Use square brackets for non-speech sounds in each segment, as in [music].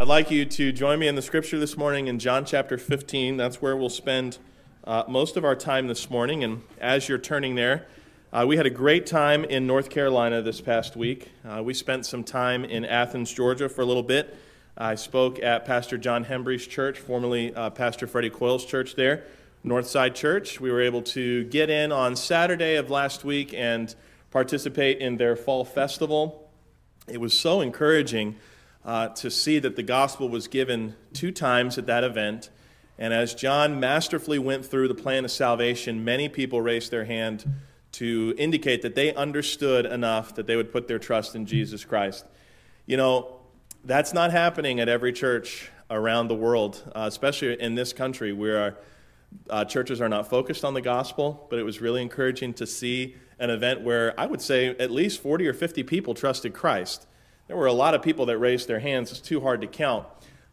I'd like you to join me in the scripture this morning in John chapter 15. That's where we'll spend uh, most of our time this morning. And as you're turning there, uh, we had a great time in North Carolina this past week. Uh, we spent some time in Athens, Georgia for a little bit. I spoke at Pastor John Hembry's church, formerly uh, Pastor Freddie Coyle's church there, Northside Church. We were able to get in on Saturday of last week and participate in their fall festival it was so encouraging uh, to see that the gospel was given two times at that event. And as John masterfully went through the plan of salvation, many people raised their hand to indicate that they understood enough that they would put their trust in Jesus Christ. You know, that's not happening at every church around the world, uh, especially in this country where uh, churches are not focused on the gospel, but it was really encouraging to see an event where I would say at least 40 or 50 people trusted Christ. There were a lot of people that raised their hands. It's too hard to count.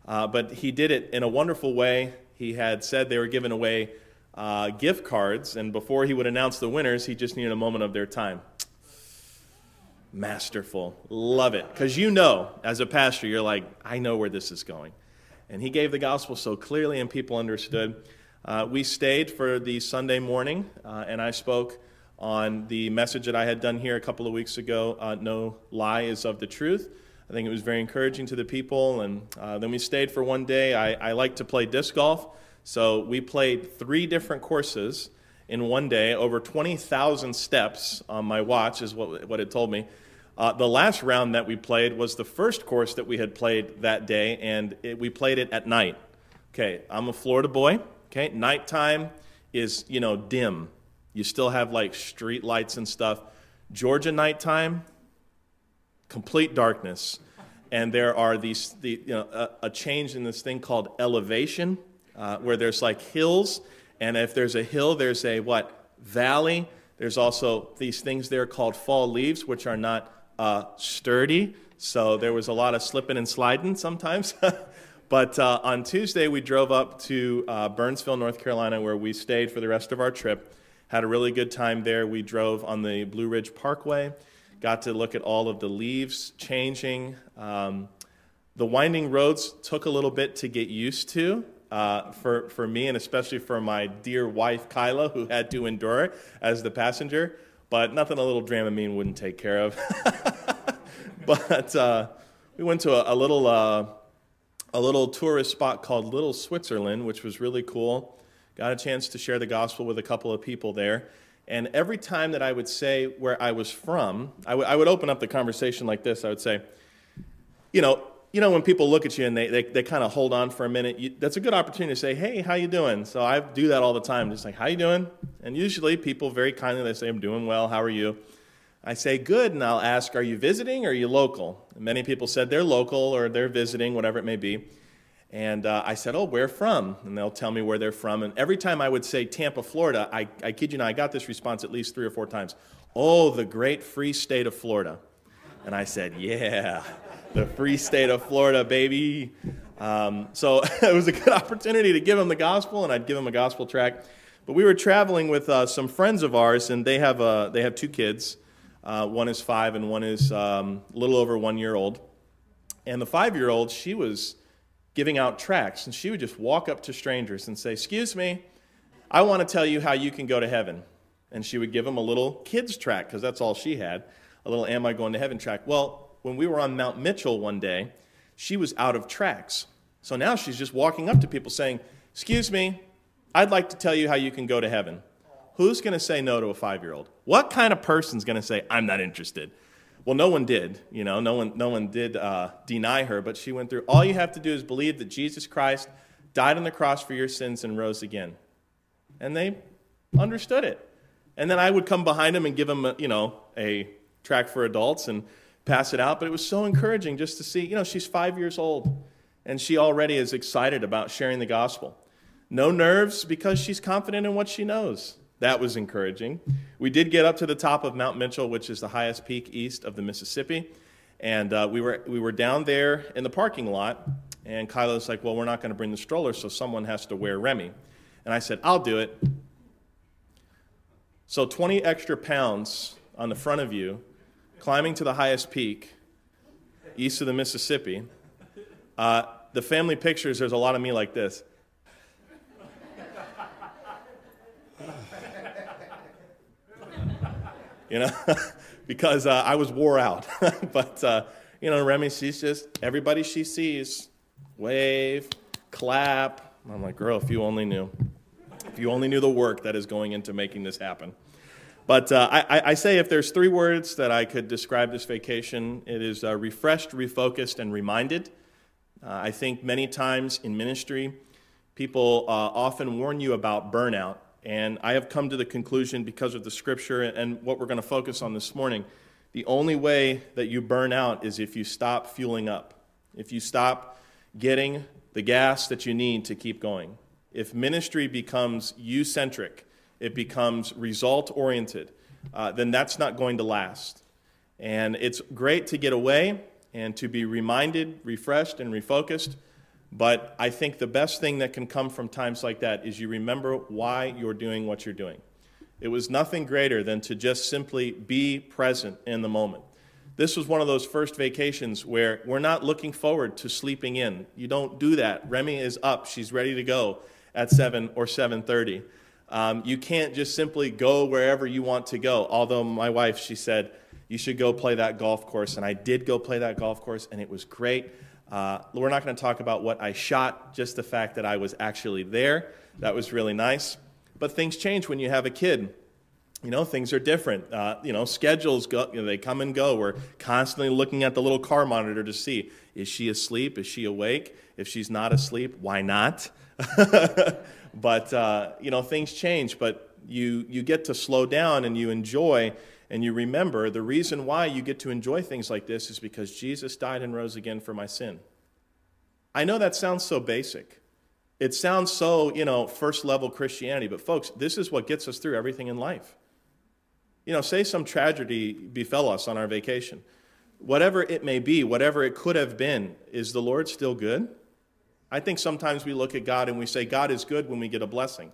Uh, but he did it in a wonderful way. He had said they were giving away uh, gift cards, and before he would announce the winners, he just needed a moment of their time. Masterful. Love it. Because you know, as a pastor, you're like, I know where this is going. And he gave the gospel so clearly, and people understood. Uh, we stayed for the Sunday morning, uh, and I spoke on the message that I had done here a couple of weeks ago uh, No Lie is of the Truth. I think it was very encouraging to the people. And uh, then we stayed for one day. I, I like to play disc golf, so we played three different courses in one day, over 20,000 steps on my watch, is what, what it told me. Uh, the last round that we played was the first course that we had played that day, and it, we played it at night. Okay, I'm a Florida boy. Okay, nighttime is, you know, dim. You still have like street lights and stuff. Georgia nighttime, complete darkness. And there are these, the, you know, a, a, change in this thing called elevation, uh, where there's like hills. And if there's a hill, there's a what? Valley. There's also these things there called fall leaves, which are not uh, sturdy. So there was a lot of slipping and sliding sometimes. [laughs] but uh, on Tuesday, we drove up to uh, Burnsville, North Carolina, where we stayed for the rest of our trip. Had a really good time there. We drove on the Blue Ridge Parkway, got to look at all of the leaves changing. Um, the winding roads took a little bit to get used to. Uh, for, for me, and especially for my dear wife, Kyla, who had to endure it as the passenger, but nothing a little Dramamine wouldn't take care of. [laughs] but uh, we went to a, a little, uh, a little tourist spot called Little Switzerland, which was really cool. Got a chance to share the gospel with a couple of people there. And every time that I would say where I was from, I, w- I would open up the conversation like this. I would say, you know, you know when people look at you and they, they, they kind of hold on for a minute, you, that's a good opportunity to say, hey, how you doing? So I do that all the time, just like, how you doing? And usually people very kindly, they say, I'm doing well, how are you? I say, good, and I'll ask, are you visiting or are you local? And many people said they're local or they're visiting, whatever it may be. And uh, I said, Oh, where from? And they'll tell me where they're from. And every time I would say Tampa, Florida, I, I kid you not, I got this response at least three or four times. Oh, the great free state of Florida. And I said, Yeah, the free state of Florida, baby. Um, so [laughs] it was a good opportunity to give them the gospel, and I'd give them a gospel track. But we were traveling with uh, some friends of ours, and they have, uh, they have two kids. Uh, one is five, and one is um, a little over one year old. And the five year old, she was giving out tracts, and she would just walk up to strangers and say, Excuse me, I want to tell you how you can go to heaven. And she would give them a little kid's tract, because that's all she had a little Am I Going to Heaven tract. Well, when we were on Mount Mitchell one day, she was out of tracts. So now she's just walking up to people saying, Excuse me, I'd like to tell you how you can go to heaven. Who's going to say no to a five year old? What kind of person's going to say, I'm not interested? Well, no one did. You know, no one, no one did uh, deny her, but she went through. All you have to do is believe that Jesus Christ died on the cross for your sins and rose again. And they understood it. And then I would come behind them and give them, you know, a tract for adults and pass it out. But it was so encouraging just to see, you know, she's five years old and she already is excited about sharing the gospel. No nerves because she's confident in what she knows. That was encouraging. We did get up to the top of Mount Mitchell, which is the highest peak east of the Mississippi. And uh, we, were, we were down there in the parking lot, and Kyla was like, Well, we're not going to bring the stroller, so someone has to wear Remy. And I said, I'll do it. So 20 extra pounds on the front of you, climbing to the highest peak east of the Mississippi. Uh, the family pictures, there's a lot of me like this. You know, [laughs] because uh, I was wore out. [laughs] but, uh, you know, Remy, she's just, everybody she sees, wave, clap. I'm like, girl, if you only knew. If you only knew the work that is going into making this happen. But uh, I, I, say if there's three words that I could describe this vacation, it is uh, refreshed, refocused, and reminded. Uh, I think many times in ministry, people uh, often warn you about burnout. And I have come to the conclusion because of the scripture and what we're going to focus on this morning. The only way that you burn out is if you stop fueling up, if you stop getting the gas that you need to keep going. If ministry becomes you centric, it becomes result oriented, uh, then that's not going to last. And it's great to get away and to be reminded, refreshed, and refocused. But I think the best thing that can come from times like that is you remember why you're doing what you're doing. It was nothing greater than to just simply be present in the moment. This was one of those first vacations where we're not looking forward to sleeping in. You don't do that. Remy is up; she's ready to go at seven or seven thirty. Um, you can't just simply go wherever you want to go. Although my wife, she said, you should go play that golf course. And I did go play that golf course, and it was great. Uh, we're not going to talk about what I shot, just the fact that I was actually there. That was really nice. But things change when you have a kid. You know, things are different. Uh, you know, schedules go, you know, they come and go. We're constantly looking at the little car monitor to see is she asleep? Is she awake? If she's not asleep, why not? [laughs] but uh, you know things change but you you get to slow down and you enjoy and you remember the reason why you get to enjoy things like this is because jesus died and rose again for my sin. I know that sounds so basic. It sounds so you know first level christianity but folks this is what gets us through everything in life. You know say some tragedy befell us on our vacation. Whatever it may be whatever it could have been is the lord still good? I think sometimes we look at God and we say, God is good when we get a blessing.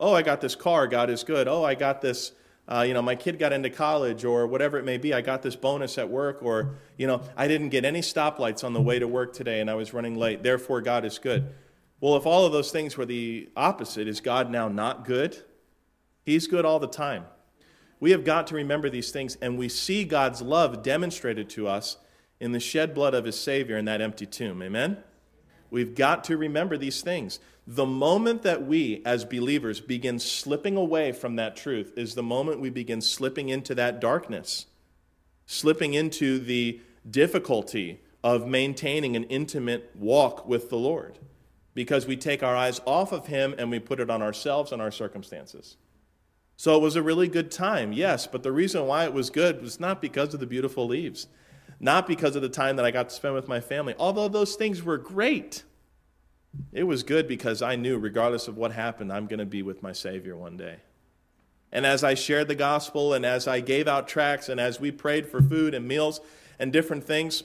Oh, I got this car, God is good. Oh, I got this, uh, you know, my kid got into college or whatever it may be. I got this bonus at work or, you know, I didn't get any stoplights on the way to work today and I was running late. Therefore, God is good. Well, if all of those things were the opposite, is God now not good? He's good all the time. We have got to remember these things, and we see God's love demonstrated to us in the shed blood of his Savior in that empty tomb. Amen? We've got to remember these things. The moment that we, as believers, begin slipping away from that truth is the moment we begin slipping into that darkness, slipping into the difficulty of maintaining an intimate walk with the Lord because we take our eyes off of Him and we put it on ourselves and our circumstances. So it was a really good time, yes, but the reason why it was good was not because of the beautiful leaves not because of the time that I got to spend with my family, although those things were great. It was good because I knew, regardless of what happened, I'm going to be with my Savior one day. And as I shared the gospel, and as I gave out tracts, and as we prayed for food and meals and different things,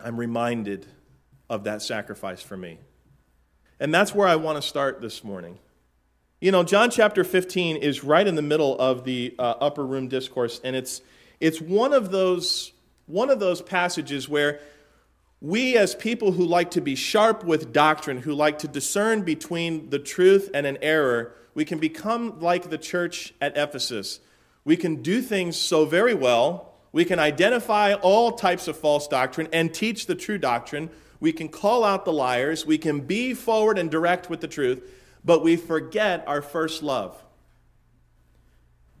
I'm reminded of that sacrifice for me. And that's where I want to start this morning. You know, John chapter 15 is right in the middle of the uh, upper room discourse, and it's, it's one of those one of those passages where we, as people who like to be sharp with doctrine, who like to discern between the truth and an error, we can become like the church at Ephesus. We can do things so very well. We can identify all types of false doctrine and teach the true doctrine. We can call out the liars. We can be forward and direct with the truth, but we forget our first love.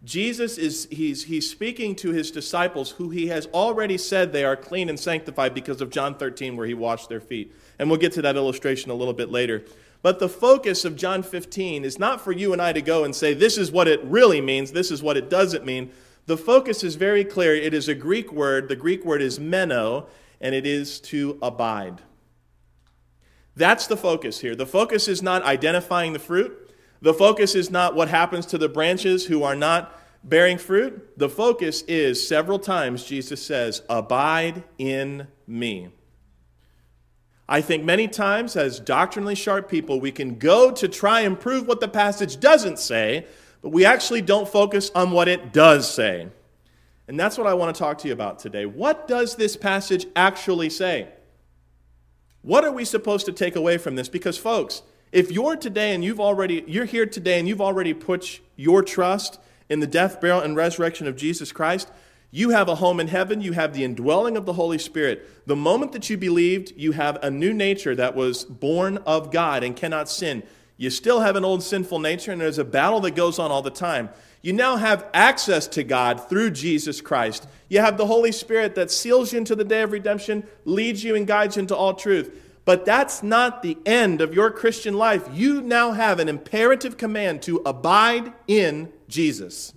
Jesus is he's, he's speaking to his disciples who he has already said they are clean and sanctified because of John 13 where he washed their feet. And we'll get to that illustration a little bit later. But the focus of John 15 is not for you and I to go and say this is what it really means, this is what it doesn't mean. The focus is very clear. It is a Greek word. The Greek word is meno, and it is to abide. That's the focus here. The focus is not identifying the fruit. The focus is not what happens to the branches who are not bearing fruit. The focus is several times Jesus says, Abide in me. I think many times, as doctrinally sharp people, we can go to try and prove what the passage doesn't say, but we actually don't focus on what it does say. And that's what I want to talk to you about today. What does this passage actually say? What are we supposed to take away from this? Because, folks, if you're today and you've already, you're here today and you've already put your trust in the death, burial, and resurrection of Jesus Christ, you have a home in heaven. You have the indwelling of the Holy Spirit. The moment that you believed, you have a new nature that was born of God and cannot sin. You still have an old sinful nature, and there's a battle that goes on all the time. You now have access to God through Jesus Christ. You have the Holy Spirit that seals you into the day of redemption, leads you and guides you into all truth. But that's not the end of your Christian life. You now have an imperative command to abide in Jesus.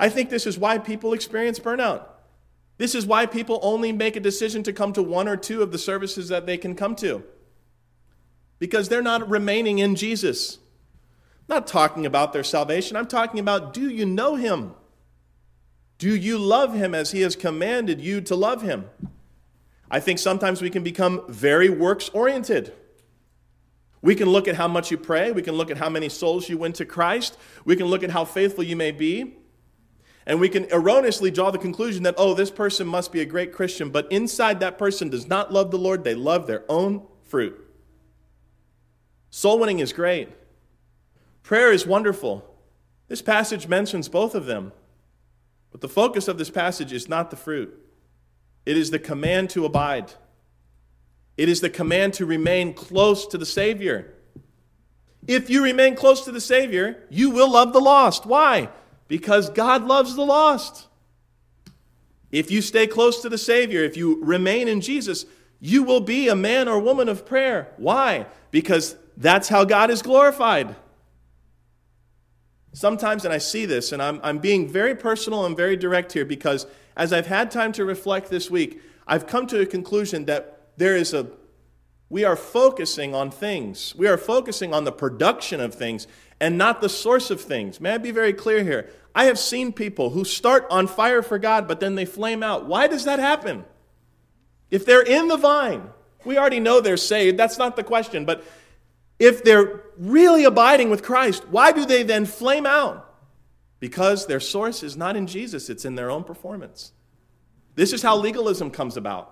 I think this is why people experience burnout. This is why people only make a decision to come to one or two of the services that they can come to. Because they're not remaining in Jesus. I'm not talking about their salvation. I'm talking about do you know him? Do you love him as he has commanded you to love him? I think sometimes we can become very works oriented. We can look at how much you pray. We can look at how many souls you win to Christ. We can look at how faithful you may be. And we can erroneously draw the conclusion that, oh, this person must be a great Christian, but inside that person does not love the Lord, they love their own fruit. Soul winning is great, prayer is wonderful. This passage mentions both of them. But the focus of this passage is not the fruit, it is the command to abide, it is the command to remain close to the Savior. If you remain close to the Savior, you will love the lost. Why? Because God loves the lost. If you stay close to the Savior, if you remain in Jesus, you will be a man or woman of prayer. Why? Because that's how God is glorified. Sometimes, and I see this, and I'm, I'm being very personal and very direct here because as I've had time to reflect this week, I've come to a conclusion that there is a, we are focusing on things. We are focusing on the production of things and not the source of things. May I be very clear here? I have seen people who start on fire for God, but then they flame out. Why does that happen? If they're in the vine, we already know they're saved. That's not the question. But if they're really abiding with Christ, why do they then flame out? Because their source is not in Jesus, it's in their own performance. This is how legalism comes about.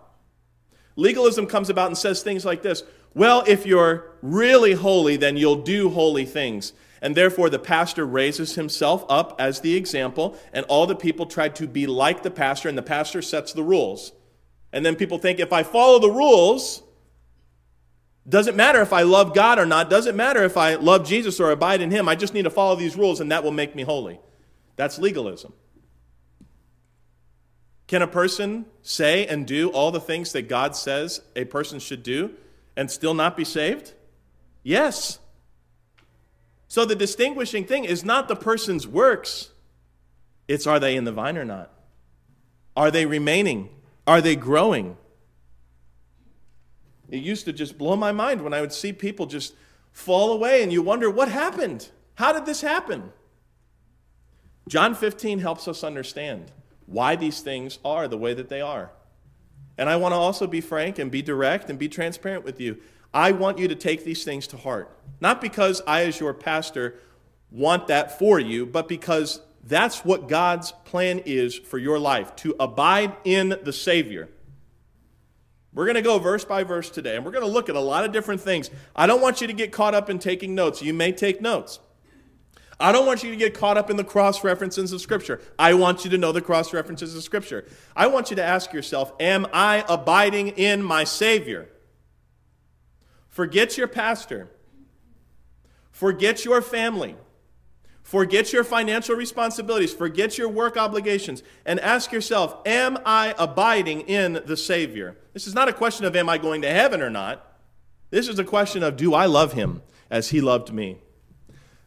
Legalism comes about and says things like this Well, if you're really holy, then you'll do holy things. And therefore, the pastor raises himself up as the example, and all the people try to be like the pastor, and the pastor sets the rules. And then people think if I follow the rules, doesn't matter if I love God or not, doesn't matter if I love Jesus or abide in Him, I just need to follow these rules, and that will make me holy. That's legalism. Can a person say and do all the things that God says a person should do and still not be saved? Yes. So the distinguishing thing is not the person's works, it's are they in the vine or not? Are they remaining? Are they growing? It used to just blow my mind when I would see people just fall away and you wonder what happened? How did this happen? John 15 helps us understand why these things are the way that they are. And I want to also be frank and be direct and be transparent with you. I want you to take these things to heart. Not because I, as your pastor, want that for you, but because that's what God's plan is for your life to abide in the Savior. We're going to go verse by verse today, and we're going to look at a lot of different things. I don't want you to get caught up in taking notes. You may take notes. I don't want you to get caught up in the cross references of Scripture. I want you to know the cross references of Scripture. I want you to ask yourself Am I abiding in my Savior? Forget your pastor. Forget your family. Forget your financial responsibilities. Forget your work obligations. And ask yourself Am I abiding in the Savior? This is not a question of am I going to heaven or not. This is a question of do I love Him as He loved me?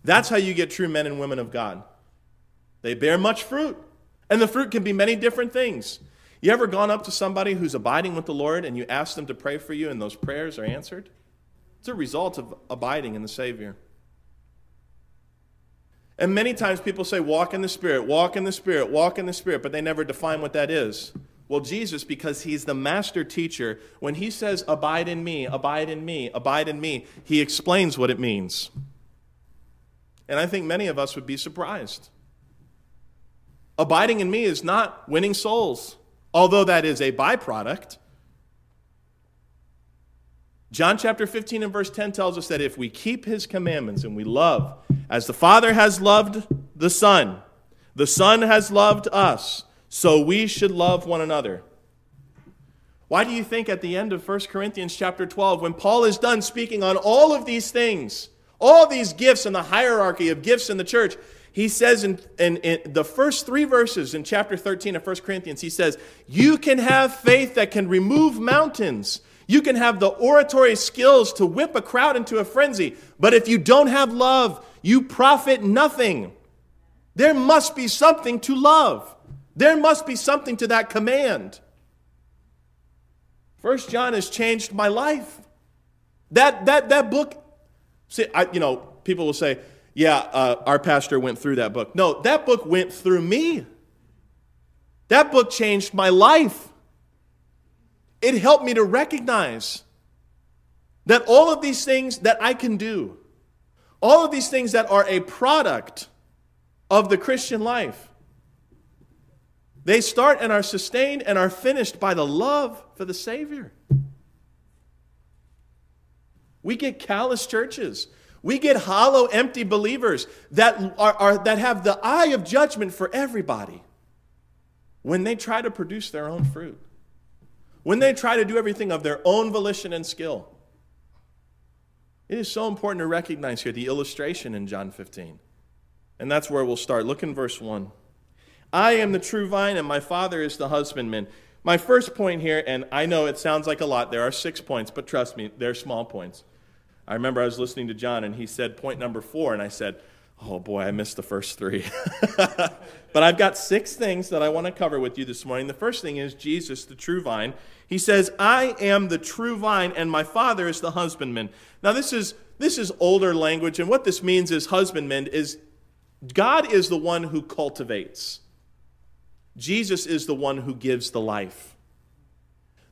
That's how you get true men and women of God. They bear much fruit. And the fruit can be many different things. You ever gone up to somebody who's abiding with the Lord and you ask them to pray for you and those prayers are answered? It's a result of abiding in the Savior. And many times people say, walk in the Spirit, walk in the Spirit, walk in the Spirit, but they never define what that is. Well, Jesus, because he's the master teacher, when he says, abide in me, abide in me, abide in me, he explains what it means. And I think many of us would be surprised. Abiding in me is not winning souls, although that is a byproduct. John chapter 15 and verse 10 tells us that if we keep his commandments and we love, as the Father has loved the Son, the Son has loved us, so we should love one another. Why do you think at the end of 1 Corinthians chapter 12, when Paul is done speaking on all of these things, all these gifts and the hierarchy of gifts in the church, he says in, in, in, the first three verses in chapter 13 of 1 Corinthians, he says, You can have faith that can remove mountains. You can have the oratory skills to whip a crowd into a frenzy. But if you don't have love, you profit nothing. There must be something to love, there must be something to that command. First John has changed my life. That, that, that book, see, I, you know, people will say, yeah, uh, our pastor went through that book. No, that book went through me. That book changed my life. It helped me to recognize that all of these things that I can do, all of these things that are a product of the Christian life, they start and are sustained and are finished by the love for the Savior. We get callous churches we get hollow, empty believers that, are, are, that have the eye of judgment for everybody when they try to produce their own fruit, when they try to do everything of their own volition and skill. It is so important to recognize here the illustration in John 15. And that's where we'll start. Look in verse 1. I am the true vine, and my Father is the husbandman. My first point here, and I know it sounds like a lot, there are six points, but trust me, they're small points. I remember I was listening to John and he said point number four, and I said, Oh boy, I missed the first three. [laughs] but I've got six things that I want to cover with you this morning. The first thing is Jesus, the true vine. He says, I am the true vine, and my Father is the husbandman. Now, this is, this is older language, and what this means is husbandman is God is the one who cultivates, Jesus is the one who gives the life.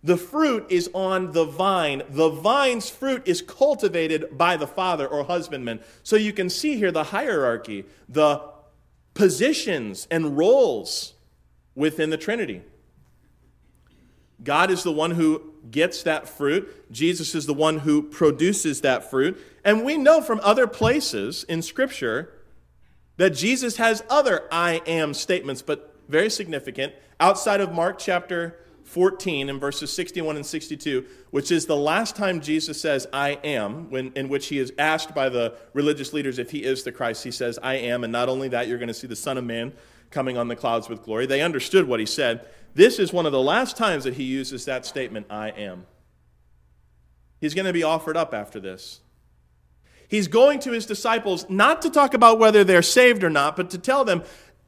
The fruit is on the vine. The vine's fruit is cultivated by the father or husbandman. So you can see here the hierarchy, the positions and roles within the Trinity. God is the one who gets that fruit. Jesus is the one who produces that fruit. And we know from other places in Scripture that Jesus has other I am statements, but very significant. Outside of Mark chapter 14 in verses 61 and 62, which is the last time Jesus says, I am, when, in which he is asked by the religious leaders if he is the Christ. He says, I am. And not only that, you're going to see the Son of Man coming on the clouds with glory. They understood what he said. This is one of the last times that he uses that statement, I am. He's going to be offered up after this. He's going to his disciples not to talk about whether they're saved or not, but to tell them,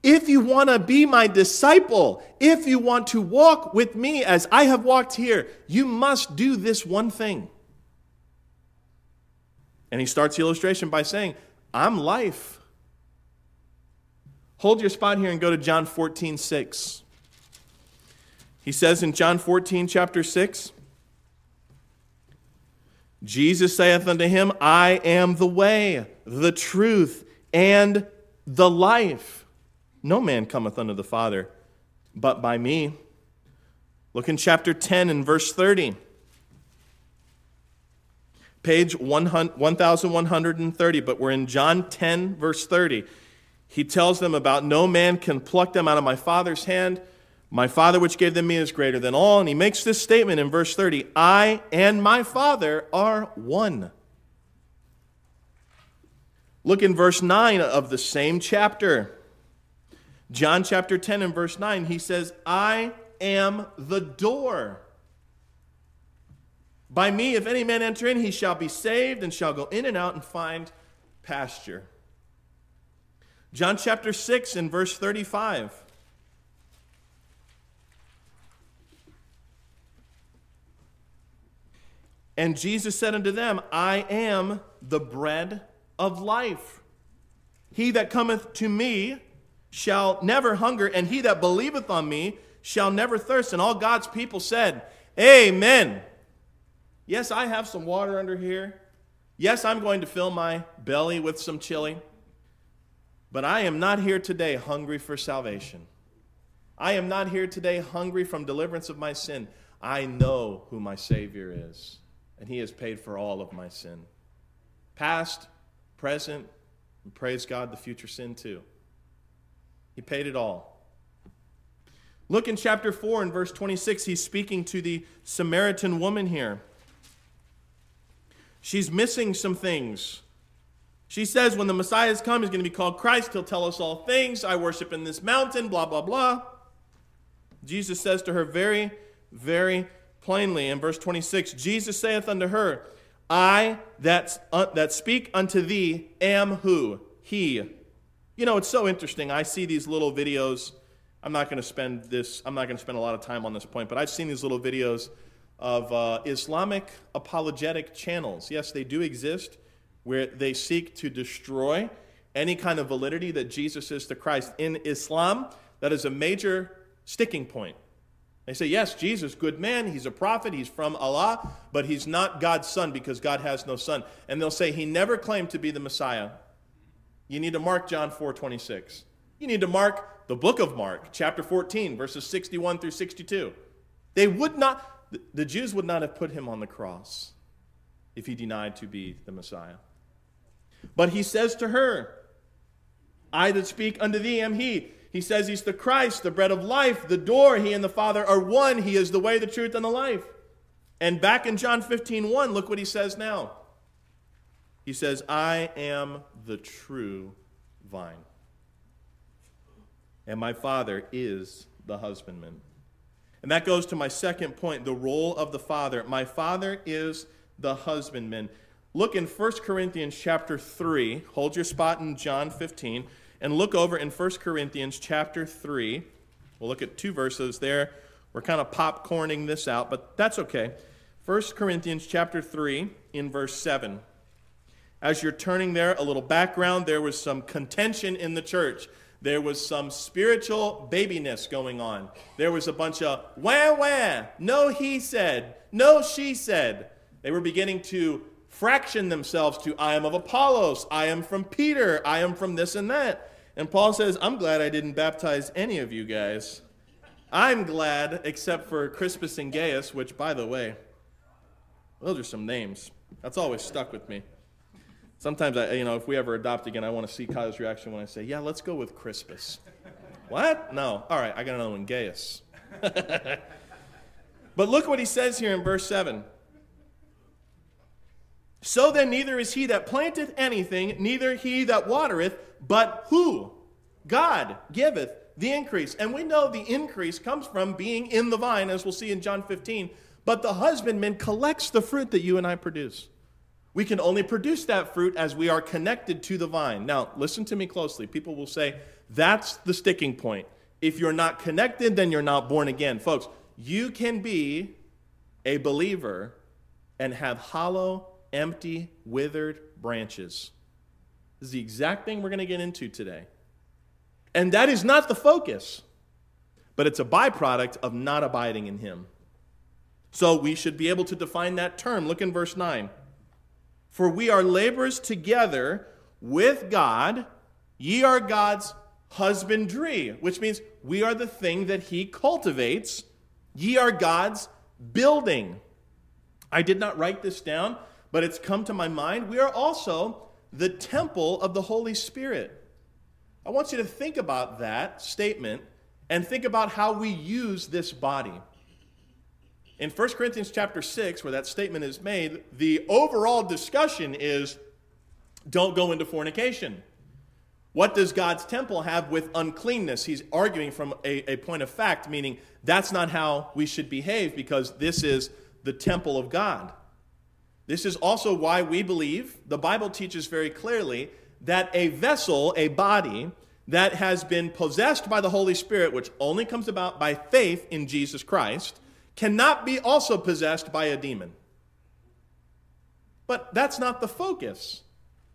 if you want to be my disciple, if you want to walk with me as I have walked here, you must do this one thing. And he starts the illustration by saying, I'm life. Hold your spot here and go to John 14, 6. He says in John 14, chapter 6, Jesus saith unto him, I am the way, the truth, and the life. No man cometh unto the Father but by me. Look in chapter 10 and verse 30. Page 1130, but we're in John 10, verse 30. He tells them about no man can pluck them out of my Father's hand. My Father, which gave them me, is greater than all. And he makes this statement in verse 30 I and my Father are one. Look in verse 9 of the same chapter. John chapter 10 and verse 9, he says, I am the door. By me, if any man enter in, he shall be saved and shall go in and out and find pasture. John chapter 6 and verse 35. And Jesus said unto them, I am the bread of life. He that cometh to me shall never hunger, and he that believeth on me shall never thirst. And all God's people said, Amen. Yes, I have some water under here. Yes, I'm going to fill my belly with some chili. But I am not here today hungry for salvation. I am not here today hungry from deliverance of my sin. I know who my Savior is. and he has paid for all of my sin. Past, present, and praise God, the future sin too. He paid it all. Look in chapter 4 and verse 26. He's speaking to the Samaritan woman here. She's missing some things. She says, when the Messiah has come, he's going to be called Christ. He'll tell us all things. I worship in this mountain, blah, blah, blah. Jesus says to her very, very plainly in verse 26 Jesus saith unto her, I that, uh, that speak unto thee am who? He. You know, it's so interesting. I see these little videos. I'm not going to spend this, I'm not going to spend a lot of time on this point, but I've seen these little videos of uh, Islamic apologetic channels. Yes, they do exist where they seek to destroy any kind of validity that Jesus is the Christ. In Islam, that is a major sticking point. They say, yes, Jesus, good man, he's a prophet, he's from Allah, but he's not God's son because God has no son. And they'll say he never claimed to be the Messiah. You need to mark John 4 26. You need to mark the book of Mark, chapter 14, verses 61 through 62. They would not, the Jews would not have put him on the cross if he denied to be the Messiah. But he says to her, I that speak unto thee am he. He says he's the Christ, the bread of life, the door. He and the Father are one. He is the way, the truth, and the life. And back in John 15, 1, look what he says now. He says, I am the true vine. And my Father is the husbandman. And that goes to my second point the role of the Father. My Father is the husbandman. Look in 1 Corinthians chapter 3. Hold your spot in John 15 and look over in 1 Corinthians chapter 3. We'll look at two verses there. We're kind of popcorning this out, but that's okay. 1 Corinthians chapter 3 in verse 7. As you're turning there, a little background, there was some contention in the church. There was some spiritual babiness going on. There was a bunch of wah wah, no he said, no she said. They were beginning to fraction themselves to I am of Apollos, I am from Peter, I am from this and that. And Paul says, I'm glad I didn't baptize any of you guys. I'm glad, except for Crispus and Gaius, which, by the way, those are some names. That's always stuck with me. Sometimes, I, you know, if we ever adopt again, I want to see Kyla's reaction when I say, yeah, let's go with Crispus. what? No. All right, I got another one, Gaius. [laughs] but look what he says here in verse 7. So then, neither is he that planteth anything, neither he that watereth, but who? God giveth the increase. And we know the increase comes from being in the vine, as we'll see in John 15. But the husbandman collects the fruit that you and I produce. We can only produce that fruit as we are connected to the vine. Now, listen to me closely. People will say, that's the sticking point. If you're not connected, then you're not born again. Folks, you can be a believer and have hollow empty, withered branches. This is the exact thing we're going to get into today. And that is not the focus, but it's a byproduct of not abiding in Him. So we should be able to define that term. Look in verse 9. For we are laborers together with God, ye are God's husbandry, which means we are the thing that He cultivates, ye are God's building. I did not write this down but it's come to my mind. We are also the temple of the Holy Spirit. I want you to think about that statement and think about how we use this body. In 1 Corinthians chapter 6, where that statement is made, the overall discussion is don't go into fornication. What does God's temple have with uncleanness? He's arguing from a, a, point of fact, meaning that's not how we should behave because this is the temple of God. This is also why we believe the Bible teaches very clearly that a vessel, a body, that has been possessed by the Holy Spirit, which only comes about by faith in Jesus Christ, cannot be also possessed by a demon. But that's not the focus.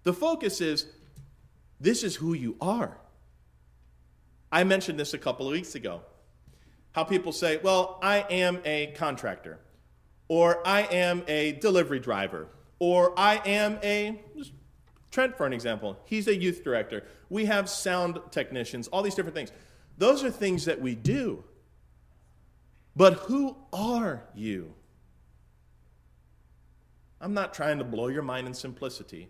The focus is this is who you are. I mentioned this a couple of weeks ago. How people say, well, I am a contractor or I am a delivery driver, or I am a Trent, for an example, he's a youth director. We have sound technicians, all these different things. Those are things that we do. But who are you? I'm not trying to blow your mind in simplicity.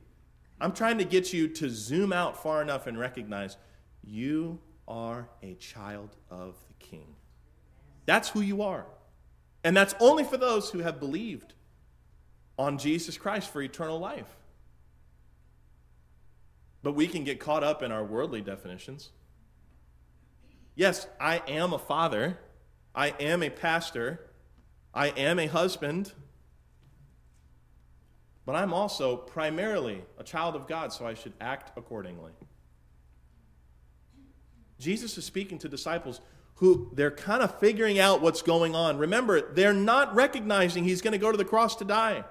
I'm trying to get you to zoom out far enough and recognize you are a child of the King. That's who you are. And that's only for those who have believed on Jesus Christ for eternal life. But we can get caught up in our worldly definitions. Yes, I am a father, I am a pastor, I am a husband, but I'm also primarily a child of God, so I should act accordingly. Jesus is speaking to disciples who they're kind of figuring out what's going on. Remember, they're not recognizing he's going to go to the cross to die.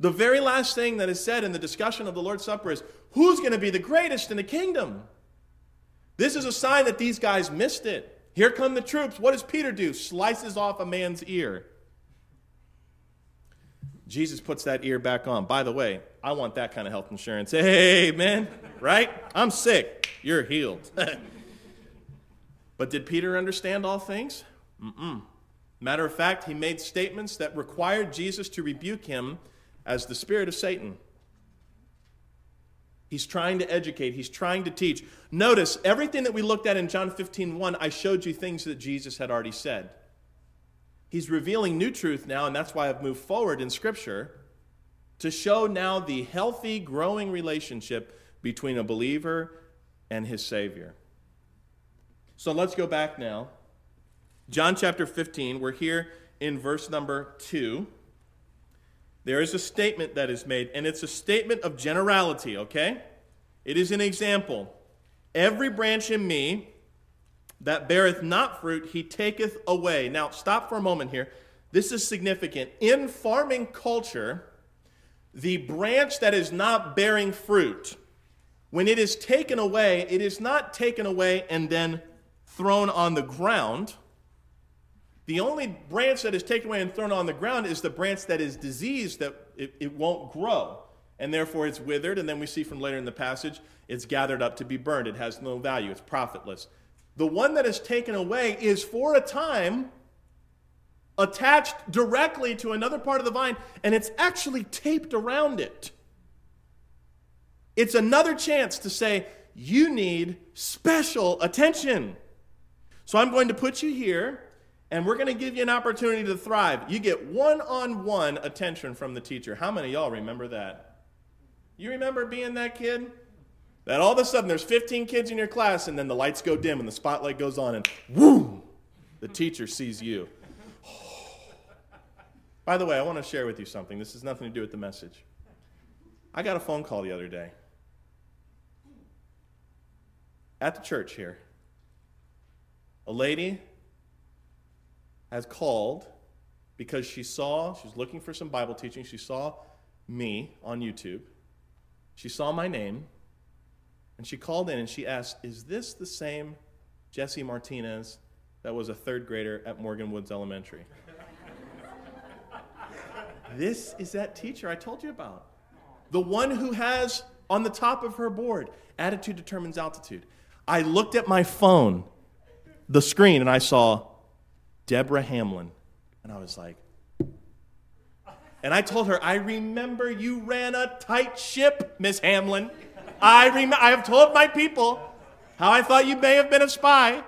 The very last thing that is said in the discussion of the Lord's Supper is who's going to be the greatest in the kingdom? This is a sign that these guys missed it. Here come the troops. What does Peter do? Slices off a man's ear. Jesus puts that ear back on. By the way, I want that kind of health insurance. Hey, man, right? I'm sick. You're healed. [laughs] but did Peter understand all things? Mm-mm. Matter of fact, he made statements that required Jesus to rebuke him as the spirit of Satan. He's trying to educate, he's trying to teach. Notice everything that we looked at in John 15 1, I showed you things that Jesus had already said. He's revealing new truth now, and that's why I've moved forward in Scripture to show now the healthy, growing relationship between a believer and his Savior. So let's go back now. John chapter 15, we're here in verse number 2 there is a statement that is made, and it's a statement of generality, okay? It is an example. Every branch in me that beareth not fruit, he taketh away. Now, stop for a moment here. This is significant. In farming culture, the branch that is not bearing fruit, when it is taken away, it is not taken away and then thrown on the ground. The only branch that is taken away and thrown on the ground is the branch that is diseased, that it, it won't grow. And therefore it's withered. And then we see from later in the passage, it's gathered up to be burned. It has no value, it's profitless. The one that is taken away is for a time attached directly to another part of the vine, and it's actually taped around it. It's another chance to say, you need special attention. So I'm going to put you here and we're going to give you an opportunity to thrive. You get one on one attention from the teacher. How many y'all remember that? You remember being that kid? That all of a sudden there's 15 kids in your class, and then the lights go dim and the spotlight goes on, and whoo, the teacher sees you. [sighs] By the way, I want to share with you something. This has nothing to do with the message. I got a phone call the other day at the church here. A lady has called because she saw, she was looking for some Bible teaching. She saw me on YouTube. She saw my name. And she called in and she asked, Is this the same Jesse Martinez that was a third grader at Morgan Woods Elementary? [laughs] this is that teacher I told you about. The one who has on the top of her board, attitude determines altitude. I looked at my phone, the screen, and I saw Deborah Hamlin. And I was like, and I told her, I remember you ran a tight ship, Miss Hamlin. I, rem- I have told my people how I thought you may have been a spy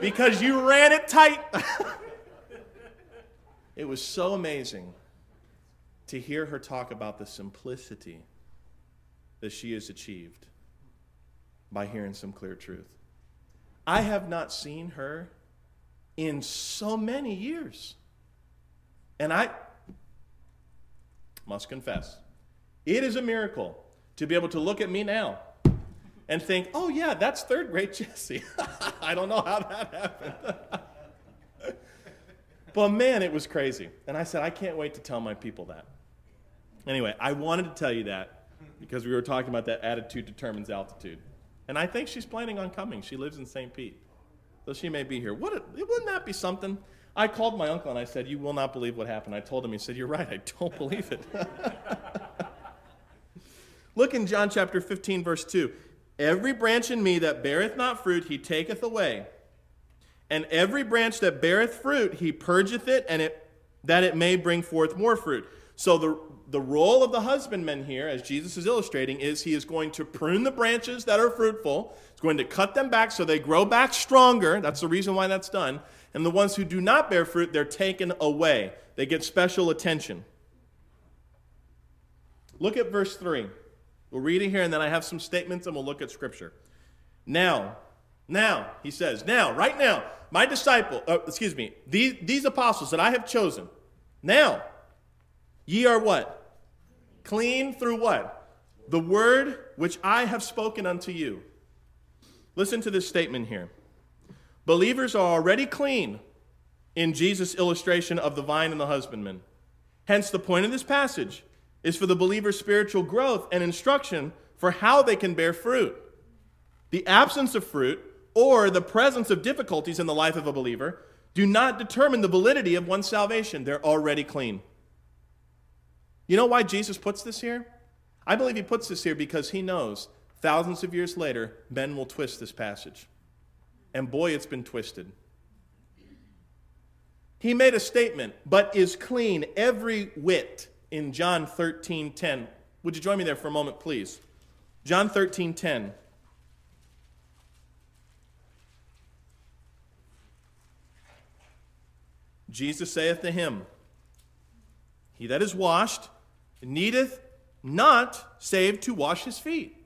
because you ran it tight. [laughs] it was so amazing to hear her talk about the simplicity that she has achieved by hearing some clear truth. I have not seen her in so many years. And I must confess, it is a miracle to be able to look at me now and think, oh, yeah, that's third grade [laughs] Jesse. [laughs] I don't know how that happened. [laughs] but man, it was crazy. And I said, I can't wait to tell my people that. Anyway, I wanted to tell you that because we were talking about that attitude determines altitude. And I think she's planning on coming. She lives in St. Pete though she may be here. What a, wouldn't that be something? I called my uncle and I said, You will not believe what happened. I told him, he said, You're right, I don't believe it. [laughs] Look in John chapter 15, verse 2. Every branch in me that beareth not fruit, he taketh away. And every branch that beareth fruit, he purgeth it, and it that it may bring forth more fruit. So the, the role of the husbandman here, as Jesus is illustrating, is he is going to prune the branches that are fruitful. He's going to cut them back so they grow back stronger. That's the reason why that's done. And the ones who do not bear fruit, they're taken away. They get special attention. Look at verse 3. We'll read it here, and then I have some statements, and we'll look at Scripture. Now, now, he says, now, right now, my disciple, uh, excuse me, these, these apostles that I have chosen, now, ye are what? Clean through what? The word which I have spoken unto you. Listen to this statement here. Believers are already clean in Jesus' illustration of the vine and the husbandman. Hence, the point of this passage is for the believer's spiritual growth and instruction for how they can bear fruit. The absence of fruit or the presence of difficulties in the life of a believer do not determine the validity of one's salvation. They're already clean. You know why Jesus puts this here? I believe he puts this here because he knows thousands of years later, men will twist this passage. And boy, it's been twisted. He made a statement, but is clean every whit in John 13 10. Would you join me there for a moment, please? John 13 10. Jesus saith to him, He that is washed needeth not save to wash his feet,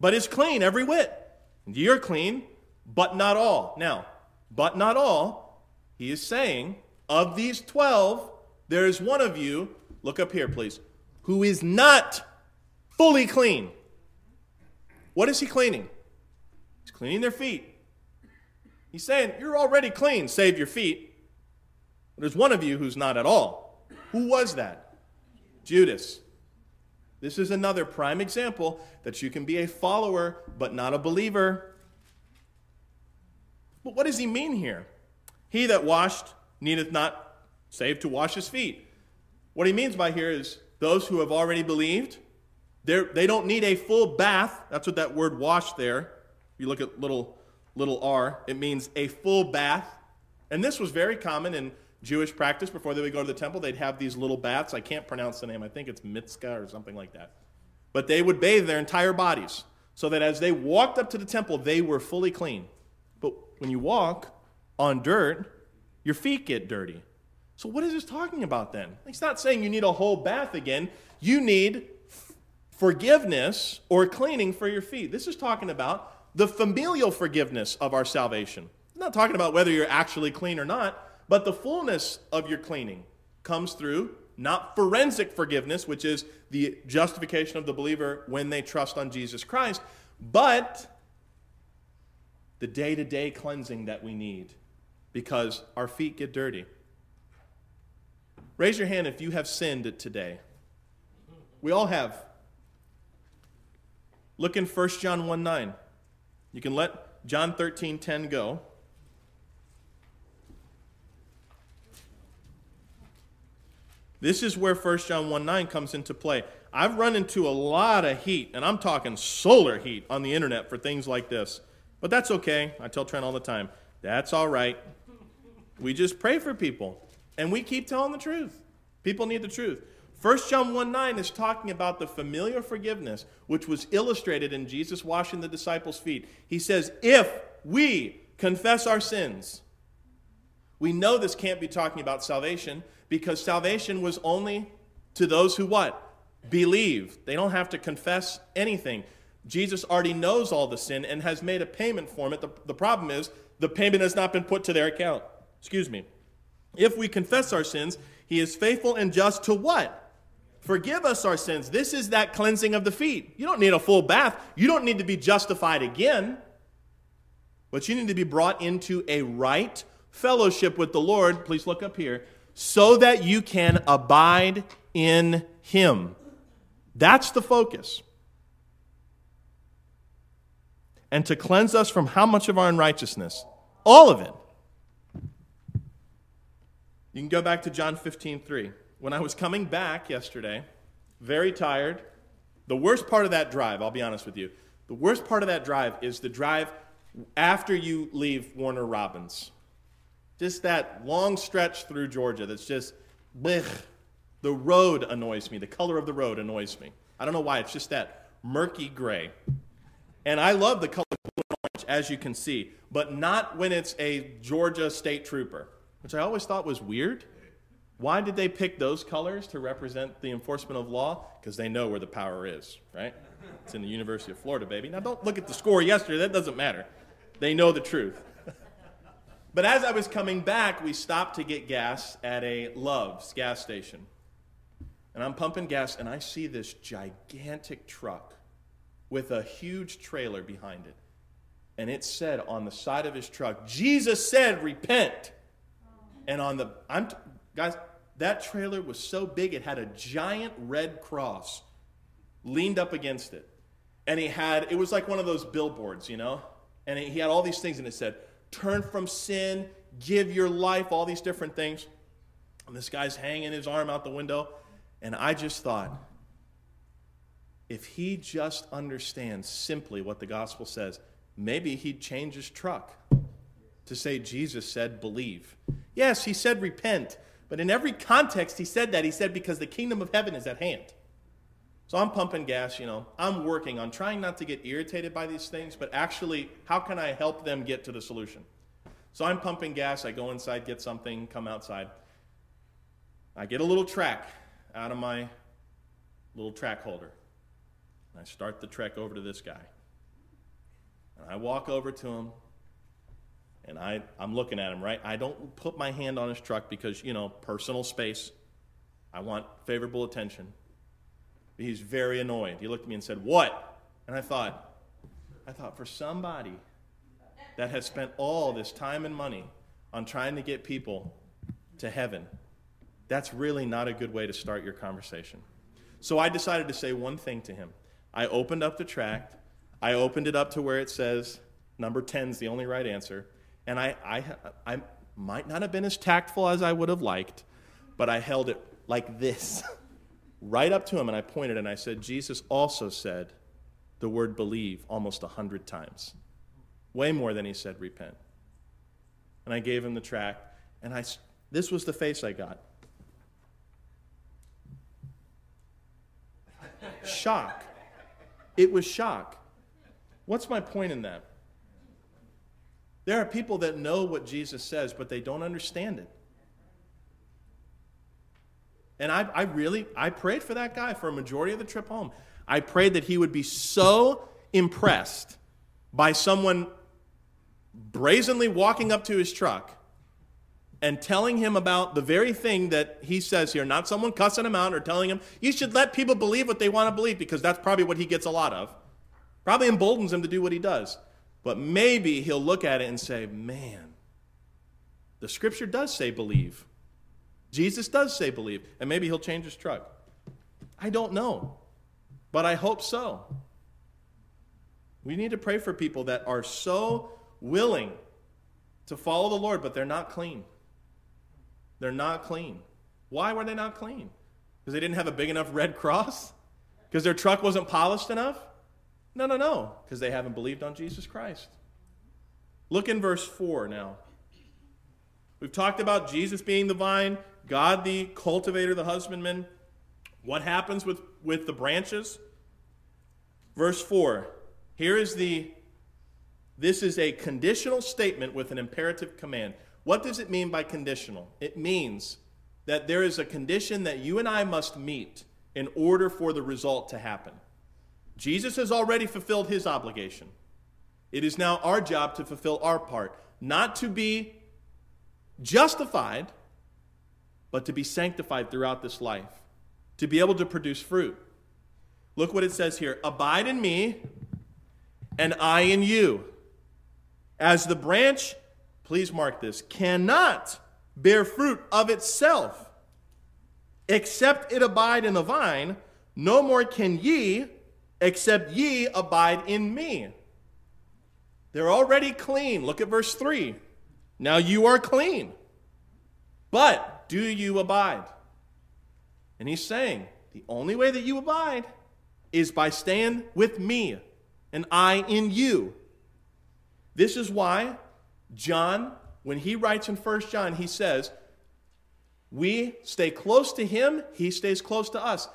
but is clean every whit. And ye are clean, but not all. Now, but not all, he is saying, of these twelve, there is one of you, look up here, please, who is not fully clean. What is he cleaning? He's cleaning their feet. He's saying, You're already clean, save your feet. But There's one of you who's not at all. Who was that? Judas. This is another prime example that you can be a follower but not a believer. But what does he mean here? He that washed needeth not save to wash his feet. What he means by here is those who have already believed, they don't need a full bath. That's what that word wash there. If you look at little little r, it means a full bath. And this was very common in Jewish practice before they would go to the temple. They'd have these little baths. I can't pronounce the name. I think it's mitzvah or something like that. But they would bathe their entire bodies so that as they walked up to the temple, they were fully clean. But when you walk on dirt, your feet get dirty. So, what is this talking about then? He's not saying you need a whole bath again. You need forgiveness or cleaning for your feet. This is talking about the familial forgiveness of our salvation. I'm not talking about whether you're actually clean or not. But the fullness of your cleaning comes through not forensic forgiveness, which is the justification of the believer when they trust on Jesus Christ, but the day to day cleansing that we need because our feet get dirty. Raise your hand if you have sinned today. We all have. Look in 1 John 1 9. You can let John 13 10 go. This is where 1 John 1 9 comes into play. I've run into a lot of heat, and I'm talking solar heat on the internet for things like this. But that's okay. I tell Trent all the time, that's all right. We just pray for people, and we keep telling the truth. People need the truth. 1 John 1 9 is talking about the familial forgiveness, which was illustrated in Jesus washing the disciples' feet. He says, If we confess our sins, we know this can't be talking about salvation because salvation was only to those who what? Believe. They don't have to confess anything. Jesus already knows all the sin and has made a payment for it. The, the problem is the payment has not been put to their account. Excuse me. If we confess our sins, he is faithful and just to what? Forgive us our sins. This is that cleansing of the feet. You don't need a full bath. You don't need to be justified again. But you need to be brought into a right fellowship with the Lord. Please look up here so that you can abide in Him. That's the focus. And to cleanse us from how much of our unrighteousness? All of it. You can go back to John 15, 3. When I was coming back yesterday, very tired, the worst part of that drive, I'll be honest with you, the worst part of that drive is the drive after you leave Warner Robins. Just that long stretch through Georgia that's just blech. The road annoys me. The color of the road annoys me. I don't know why. It's just that murky gray. And I love the color orange, as you can see, but not when it's a Georgia state trooper, which I always thought was weird. Why did they pick those colors to represent the enforcement of law? Because they know where the power is, right? It's in the University of Florida, baby. Now, don't look at the score yesterday. That doesn't matter. They know the truth. But as I was coming back, we stopped to get gas at a Love's gas station. And I'm pumping gas, and I see this gigantic truck with a huge trailer behind it. And it said on the side of his truck, Jesus said, repent. And on the, I'm, guys, that trailer was so big it had a giant red cross leaned up against it. And he had, it was like one of those billboards, you know? And he had all these things, and it said, turn from sin, give your life, all these different things. And this guy's hanging his arm out the window. And I just thought, if he just understands simply what the gospel says, maybe he'd change his truck to say Jesus said, believe. Yes, he said repent, but in every context he said that, he said because the kingdom of heaven is at hand. So I'm pumping gas, you know, I'm working on trying not to get irritated by these things, but actually, how can I help them get to the solution? So I'm pumping gas, I go inside, get something, come outside. I get a little track out of my little track holder. I start the trek over to this guy. And I walk over to him, and I, I'm looking at him, right? I don't put my hand on his truck because, you know, personal space. I want favorable attention. But he's very annoyed. He looked at me and said, What? And I thought, I thought, for somebody that has spent all this time and money on trying to get people to heaven, that's really not a good way to start your conversation. So I decided to say one thing to him. I opened up the tract. I opened it up to where it says number 10 is the only right answer. And I, I, I might not have been as tactful as I would have liked, but I held it like this, [laughs] right up to him, and I pointed and I said, Jesus also said the word believe almost a hundred times, way more than he said repent. And I gave him the tract, and I, this was the face I got. Shock. It was shock. What's my point in that? There are people that know what Jesus says, but they don't understand it. And I, I really, I prayed for that guy for a majority of the trip home. I prayed that he would be so impressed by someone brazenly walking up to his truck and telling him about the very thing that he says here, not someone cussing him out or telling him, you should let people believe what they want to believe, because that's probably what he gets a lot of. Probably emboldens him to do what he does. But maybe he'll look at it and say, man, the scripture does say believe. Jesus does say believe. And maybe he'll change his truck. I don't know. But I hope so. We need to pray for people that are so willing to follow the Lord, but they're not clean. They're not clean. Why were they not clean? Because they didn't have a big enough red cross? Because their truck wasn't polished enough? No, no, no. Because they haven't believed on Jesus Christ. Look in verse 4 now. We've talked about Jesus being the vine, God the cultivator, the husbandman. What happens with, with the branches? Verse 4. Here is the this is a conditional statement with an imperative command. What does it mean by conditional? It means that there is a condition that you and I must meet in order for the result to happen. Jesus has already fulfilled his obligation. It is now our job to fulfill our part, not to be justified, but to be sanctified throughout this life, to be able to produce fruit. Look what it says here Abide in me, and I in you. As the branch please mark this, cannot bear fruit of itself, except it abide in the vine, no more can ye, except ye abide in me. They're already clean. Look at verse 3. Now you are clean, but do you abide? And he's saying, the only way that you abide is by staying with me and I in you. This is why John, when he writes in 1 John, he says, We stay close to him, he stays close to us.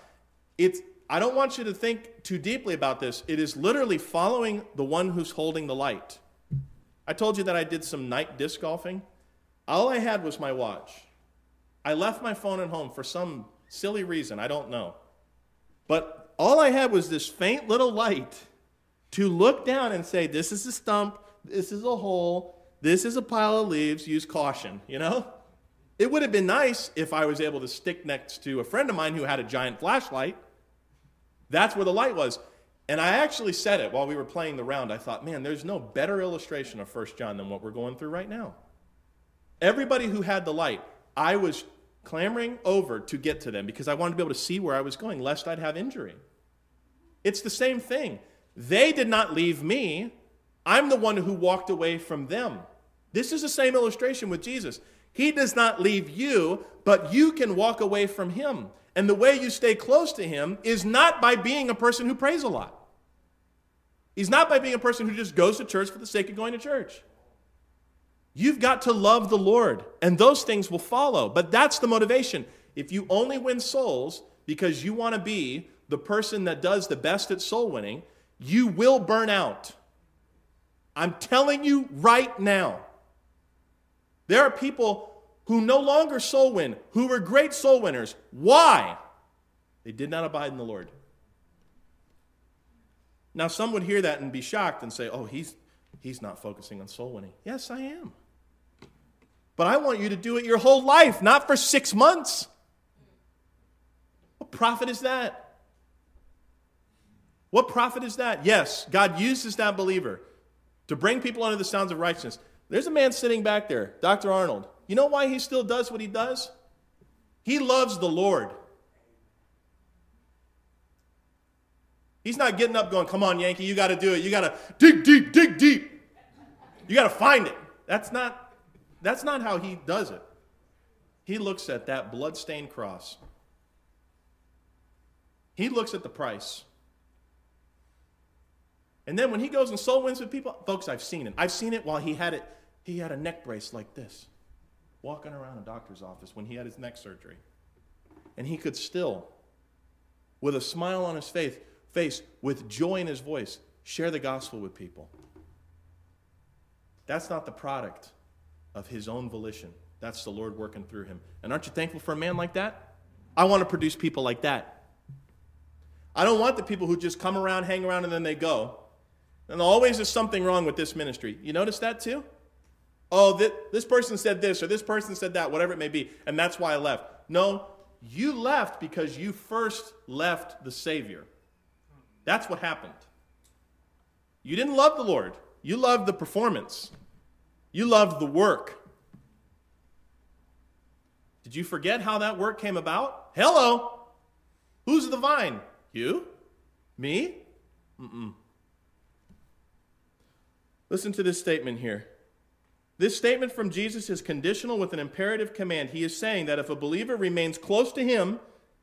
It's I don't want you to think too deeply about this. It is literally following the one who's holding the light. I told you that I did some night disc golfing. All I had was my watch. I left my phone at home for some silly reason, I don't know. But all I had was this faint little light to look down and say, This is a stump, this is a hole, this is a pile of leaves, use caution, you know? It would have been nice if I was able to stick next to a friend of mine who had a giant flashlight. That's where the light was. And I actually said it while we were playing the round. I thought, man, there's no better illustration of 1 John than what we're going through right now. Everybody who had the light, I was clambering over to get to them because I wanted to be able to see where I was going, lest I'd have injury. It's the same thing. They did not leave me, I'm the one who walked away from them. This is the same illustration with Jesus. He does not leave you, but you can walk away from him. And the way you stay close to him is not by being a person who prays a lot. He's not by being a person who just goes to church for the sake of going to church. You've got to love the Lord, and those things will follow. But that's the motivation. If you only win souls because you want to be the person that does the best at soul winning, you will burn out. I'm telling you right now. There are people who no longer soul win, who were great soul winners. Why? They did not abide in the Lord. Now, some would hear that and be shocked and say, oh, he's, he's not focusing on soul winning. Yes, I am. But I want you to do it your whole life, not for six months. What profit is that? What profit is that? Yes, God uses that believer to bring people under the sounds of righteousness. There's a man sitting back there, Dr. Arnold. You know why he still does what he does? He loves the Lord. He's not getting up going, Come on, Yankee, you got to do it. You got to dig deep, dig deep. You got to find it. That's not that's not how he does it. He looks at that bloodstained cross. He looks at the price. And then when he goes and soul wins with people, folks, I've seen it. I've seen it while he had it. He had a neck brace like this, walking around a doctor's office when he had his neck surgery. And he could still, with a smile on his face, face, with joy in his voice, share the gospel with people. That's not the product of his own volition. That's the Lord working through him. And aren't you thankful for a man like that? I want to produce people like that. I don't want the people who just come around, hang around, and then they go. And always there's something wrong with this ministry. You notice that too? Oh, this person said this or this person said that, whatever it may be, and that's why I left. No, you left because you first left the Savior. That's what happened. You didn't love the Lord, you loved the performance. You loved the work. Did you forget how that work came about? Hello. Who's the vine? You? Me? Mm-mm. Listen to this statement here. This statement from Jesus is conditional with an imperative command. He is saying that if a believer remains close to him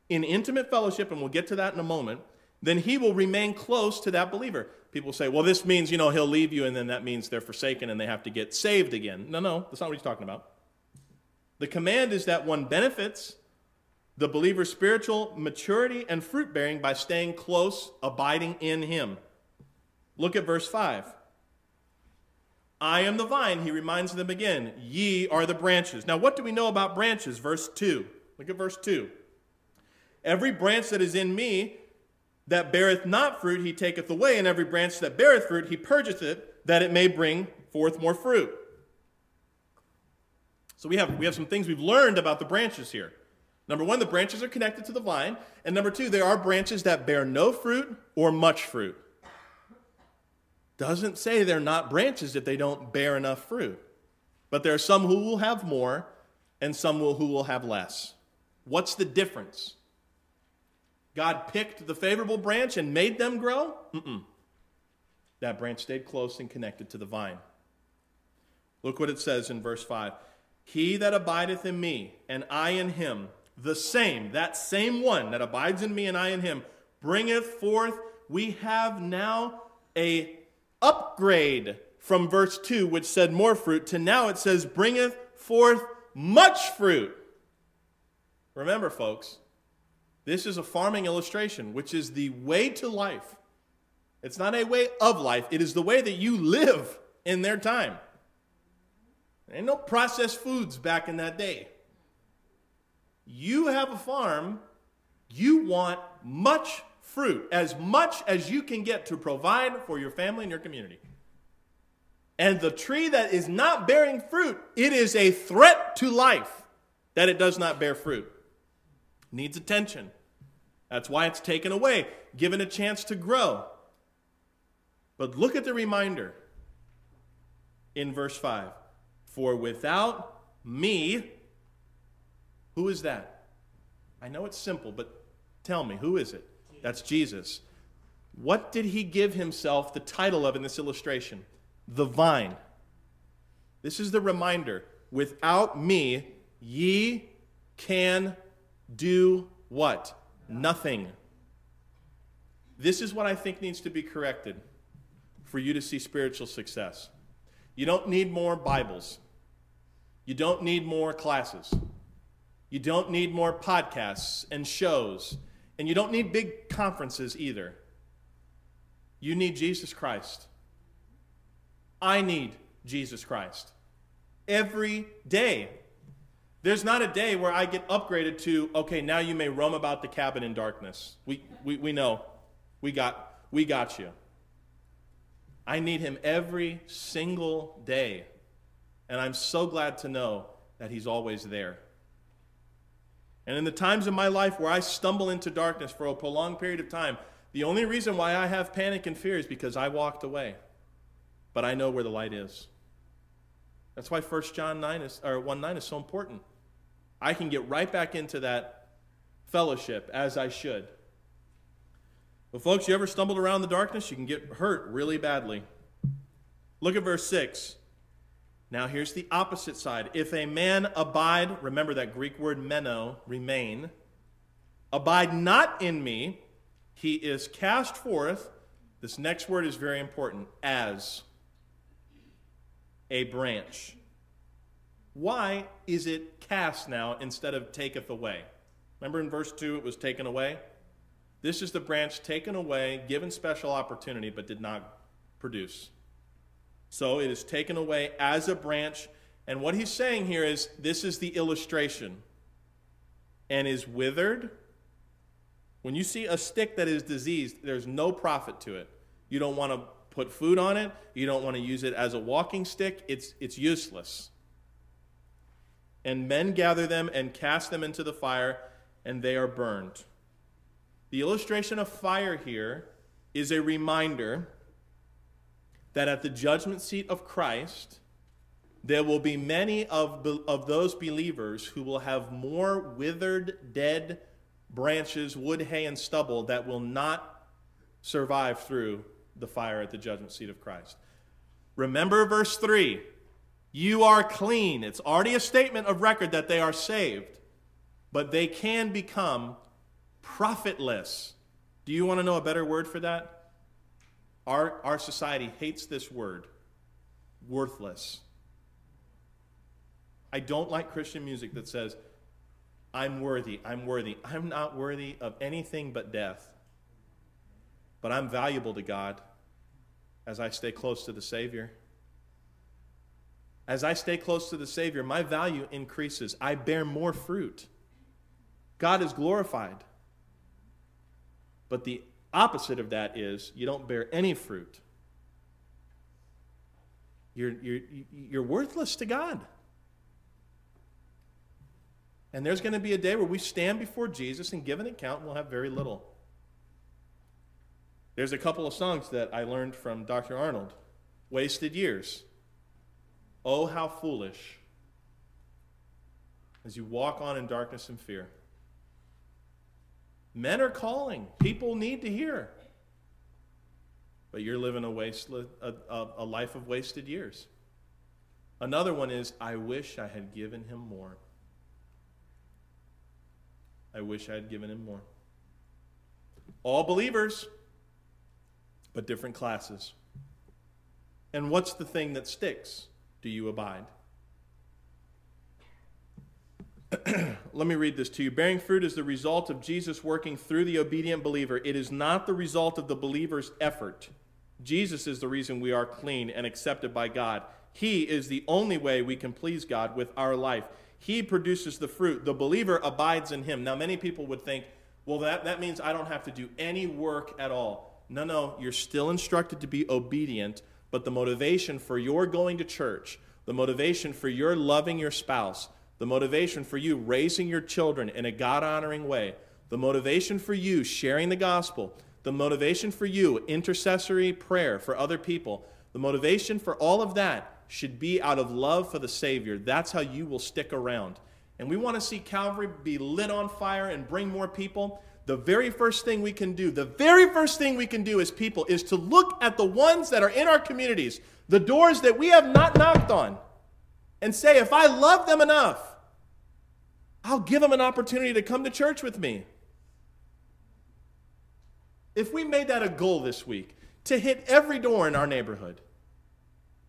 in intimate fellowship, and we'll get to that in a moment, then he will remain close to that believer. People say, well, this means, you know, he'll leave you and then that means they're forsaken and they have to get saved again. No, no, that's not what he's talking about. The command is that one benefits the believer's spiritual maturity and fruit bearing by staying close, abiding in him. Look at verse 5. I am the vine, he reminds them again. Ye are the branches. Now, what do we know about branches? Verse 2. Look at verse 2. Every branch that is in me that beareth not fruit, he taketh away, and every branch that beareth fruit, he purgeth it, that it may bring forth more fruit. So we have, we have some things we've learned about the branches here. Number one, the branches are connected to the vine. And number two, there are branches that bear no fruit or much fruit. Doesn't say they're not branches if they don't bear enough fruit. But there are some who will have more and some will, who will have less. What's the difference? God picked the favorable branch and made them grow? Mm-mm. That branch stayed close and connected to the vine. Look what it says in verse 5 He that abideth in me, and I in him, the same, that same one that abides in me and I in him, bringeth forth. We have now a upgrade from verse 2, which said more fruit, to now it says bringeth forth much fruit. Remember, folks, this is a farming illustration, which is the way to life. It's not a way of life, it is the way that you live in their time. There ain't no processed foods back in that day. You have a farm, you want much fruit, as much as you can get to provide for your family and your community. And the tree that is not bearing fruit, it is a threat to life that it does not bear fruit. Needs attention. That's why it's taken away, given a chance to grow. But look at the reminder in verse 5 For without me, who is that? I know it's simple, but tell me, who is it? That's Jesus. What did he give himself the title of in this illustration? The vine. This is the reminder. Without me, ye can do what? Nothing. This is what I think needs to be corrected for you to see spiritual success. You don't need more Bibles. You don't need more classes. You don't need more podcasts and shows. And you don't need big conferences either. You need Jesus Christ. I need Jesus Christ. Every day. There's not a day where I get upgraded to, okay, now you may roam about the cabin in darkness. We, we, we know. We got, we got you. I need him every single day. And I'm so glad to know that he's always there. And in the times of my life where I stumble into darkness for a prolonged period of time, the only reason why I have panic and fear is because I walked away. But I know where the light is. That's why 1 John 9 is, or 1 9 is so important. I can get right back into that fellowship as I should. But, folks, you ever stumbled around the darkness? You can get hurt really badly. Look at verse 6. Now, here's the opposite side. If a man abide, remember that Greek word meno, remain, abide not in me, he is cast forth. This next word is very important as a branch. Why is it cast now instead of taketh away? Remember in verse 2 it was taken away? This is the branch taken away, given special opportunity, but did not produce. So it is taken away as a branch. And what he's saying here is this is the illustration. And is withered. When you see a stick that is diseased, there's no profit to it. You don't want to put food on it, you don't want to use it as a walking stick, it's, it's useless. And men gather them and cast them into the fire, and they are burned. The illustration of fire here is a reminder that at the judgment seat of Christ, there will be many of, of those believers who will have more withered, dead branches, wood, hay, and stubble that will not survive through the fire at the judgment seat of Christ. Remember verse 3 You are clean. It's already a statement of record that they are saved, but they can become profitless. Do you want to know a better word for that? Our, our society hates this word worthless. I don't like Christian music that says, I'm worthy, I'm worthy. I'm not worthy of anything but death. But I'm valuable to God as I stay close to the Savior. As I stay close to the Savior, my value increases. I bear more fruit. God is glorified. But the opposite of that is you don't bear any fruit. You're, you're, you're worthless to God. And there's going to be a day where we stand before Jesus and give an account and we'll have very little. There's a couple of songs that I learned from Dr. Arnold Wasted Years. Oh, how foolish as you walk on in darkness and fear. Men are calling. People need to hear. But you're living a, waste, a, a, life of wasted years. Another one is, I wish I had given him more. I wish I had given him more. All believers, but different classes. And what's the thing that sticks? Do you abide? [clears throat] Let me read this to you. Bearing fruit is the result of Jesus working through the obedient believer. It is not the result of the believer's effort. Jesus is the reason we are clean and accepted by God. He is the only way we can please God with our life. He produces the fruit. The believer abides in him. Now, many people would think, well, that, that means I don't have to do any work at all. No, no, you're still instructed to be obedient, but the motivation for your going to church, the motivation for your loving your spouse, the motivation for you raising your children in a God honoring way, the motivation for you sharing the gospel, the motivation for you intercessory prayer for other people, the motivation for all of that should be out of love for the Savior. That's how you will stick around. And we want to see Calvary be lit on fire and bring more people. The very first thing we can do, the very first thing we can do as people is to look at the ones that are in our communities, the doors that we have not knocked on, and say, if I love them enough, I'll give them an opportunity to come to church with me. If we made that a goal this week, to hit every door in our neighborhood,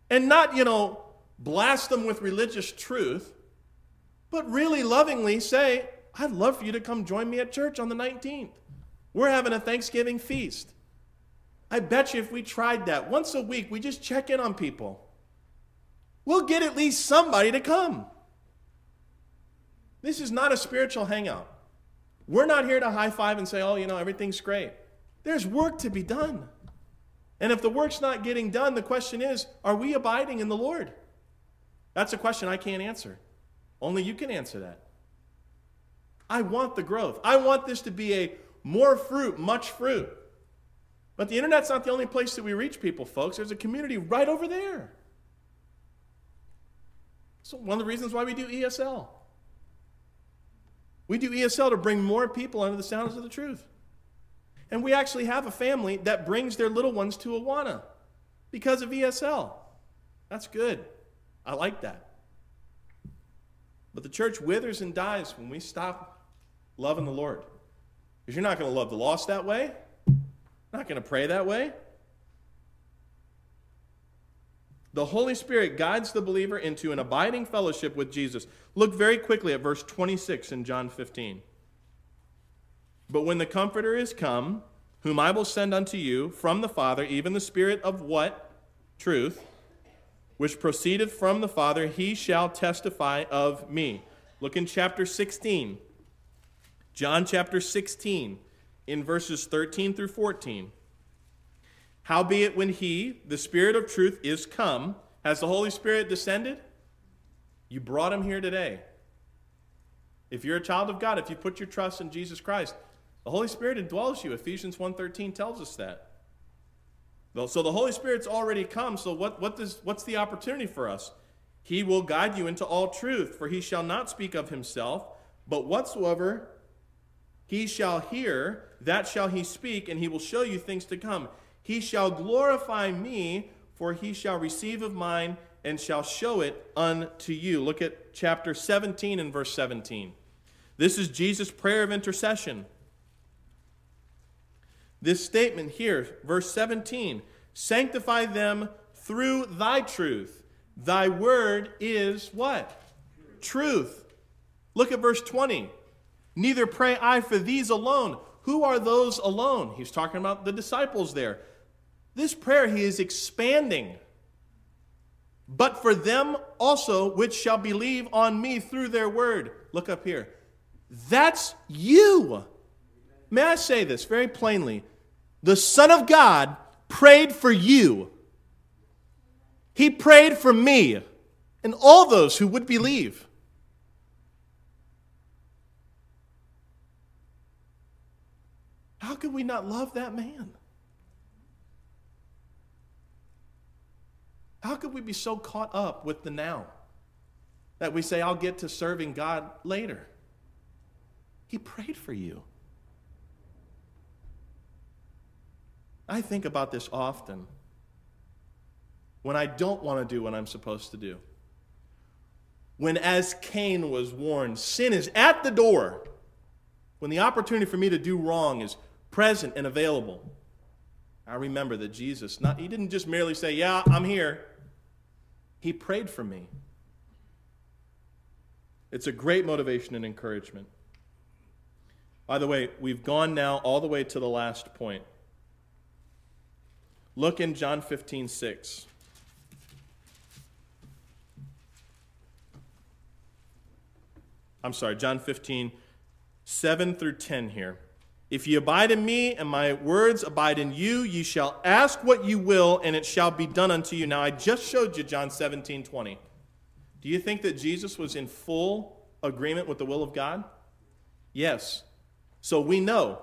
and not, you know, blast them with religious truth, but really lovingly say, I'd love for you to come join me at church on the 19th. We're having a Thanksgiving feast. I bet you if we tried that once a week, we just check in on people, we'll get at least somebody to come. This is not a spiritual hangout. We're not here to high five and say, oh, you know, everything's great. There's work to be done. And if the work's not getting done, the question is are we abiding in the Lord? That's a question I can't answer. Only you can answer that. I want the growth. I want this to be a more fruit, much fruit. But the internet's not the only place that we reach people, folks. There's a community right over there. So, one of the reasons why we do ESL. We do ESL to bring more people under the sounds of the truth. And we actually have a family that brings their little ones to Awana because of ESL. That's good. I like that. But the church withers and dies when we stop loving the Lord. Because you're not going to love the lost that way, not going to pray that way. The Holy Spirit guides the believer into an abiding fellowship with Jesus. Look very quickly at verse 26 in John 15. But when the Comforter is come, whom I will send unto you from the Father, even the Spirit of what? Truth, which proceedeth from the Father, he shall testify of me. Look in chapter 16. John chapter 16, in verses 13 through 14. Howbeit, when he, the Spirit of truth, is come, has the Holy Spirit descended? You brought him here today. If you're a child of God, if you put your trust in Jesus Christ, the Holy Spirit indwells you. Ephesians 1.13 tells us that. So the Holy Spirit's already come. So what, what does, what's the opportunity for us? He will guide you into all truth, for he shall not speak of himself, but whatsoever he shall hear, that shall he speak, and he will show you things to come. He shall glorify me, for he shall receive of mine and shall show it unto you. Look at chapter 17 and verse 17. This is Jesus' prayer of intercession. This statement here, verse 17 sanctify them through thy truth. Thy word is what? Truth. Look at verse 20. Neither pray I for these alone. Who are those alone? He's talking about the disciples there. This prayer he is expanding. But for them also which shall believe on me through their word. Look up here. That's you. May I say this very plainly? the Son of God, prayed for you. He prayed for me and all those who would believe. How could we not love that man? How could we be so caught up with the now that we say, I'll get to serving God later? He prayed for you. I think about this often when I don't want to do what I'm supposed to do. When, as Cain was warned, sin is at the door, when the opportunity for me to do wrong is present and available, I remember that Jesus, not, he didn't just merely say, Yeah, I'm here. He prayed for me. It's a great motivation and encouragement. By the way, we've gone now all the way to the last point. Look in John 15, 6. I'm sorry, John 15, 7 through 10 here. If ye abide in me and my words abide in you, ye shall ask what you will, and it shall be done unto you. Now, I just showed you John 17, 20. Do you think that Jesus was in full agreement with the will of God? Yes. So we know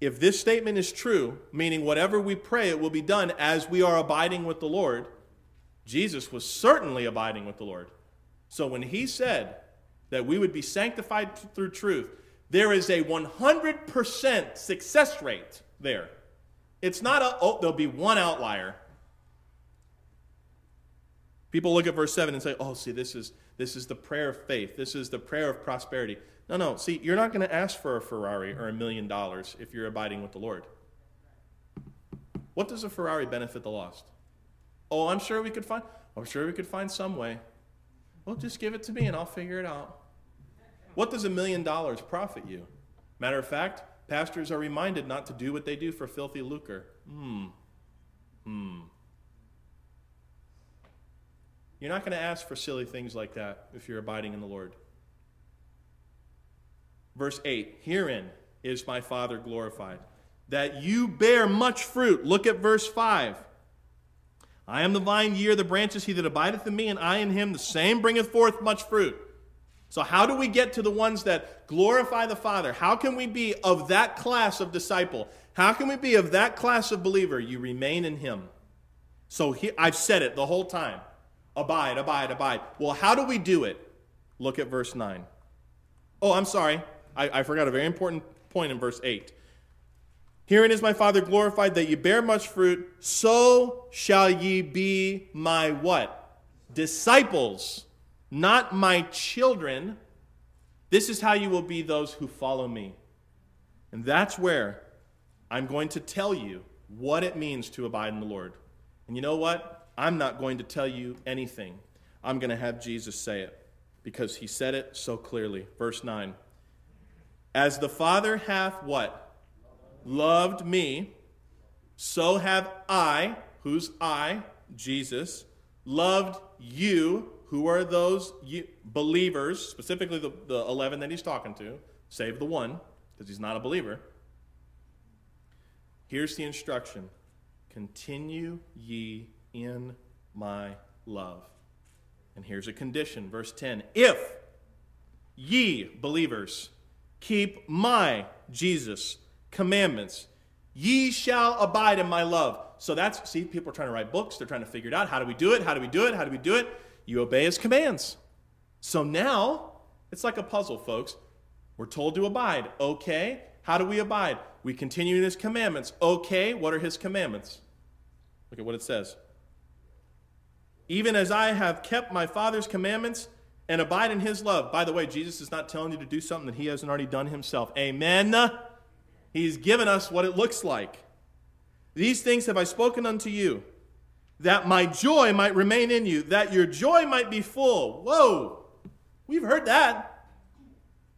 if this statement is true, meaning whatever we pray, it will be done as we are abiding with the Lord, Jesus was certainly abiding with the Lord. So when he said that we would be sanctified through truth, there is a 100% success rate there. It's not a, oh, there'll be one outlier. People look at verse 7 and say, oh, see, this is, this is the prayer of faith. This is the prayer of prosperity. No, no. See, you're not going to ask for a Ferrari or a million dollars if you're abiding with the Lord. What does a Ferrari benefit the lost? Oh, I'm sure we could find. I'm sure we could find some way. Well, just give it to me and I'll figure it out. What does a million dollars profit you? Matter of fact, pastors are reminded not to do what they do for filthy lucre. Hmm. Hmm. You're not going to ask for silly things like that if you're abiding in the Lord. Verse 8 Herein is my Father glorified, that you bear much fruit. Look at verse 5. I am the vine, ye are the branches. He that abideth in me, and I in him, the same bringeth forth much fruit. So, how do we get to the ones that glorify the Father? How can we be of that class of disciple? How can we be of that class of believer? You remain in him. So, he, I've said it the whole time. Abide, abide, abide. Well, how do we do it? Look at verse 9. Oh, I'm sorry. I, I forgot a very important point in verse 8. Herein is my Father glorified that ye bear much fruit, so shall ye be my what? Disciples, not my children. This is how you will be those who follow me. And that's where I'm going to tell you what it means to abide in the Lord. And you know what? I'm not going to tell you anything. I'm going to have Jesus say it because he said it so clearly. Verse 9 As the Father hath what? Loved me, so have I, who's I, Jesus, loved you, who are those believers, specifically the, the 11 that he's talking to, save the one, because he's not a believer. Here's the instruction continue ye in my love. And here's a condition, verse 10 If ye, believers, keep my, Jesus, commandments, ye shall abide in my love. So that's, see, people are trying to write books. They're trying to figure it out. How do we do it? How do we do it? How do we do it? You obey his commands. So now, it's like a puzzle, folks. We're told to abide. Okay. How do we abide? We continue in his commandments. Okay. What are his commandments? Look at what it says even as I have kept my Father's commandments and abide in his love. By the way, Jesus is not telling you to do something that he hasn't already done himself. Amen. He's given us what it looks like. These things have I spoken unto you, that my joy might remain in you, that your joy might be full. Whoa, we've heard that.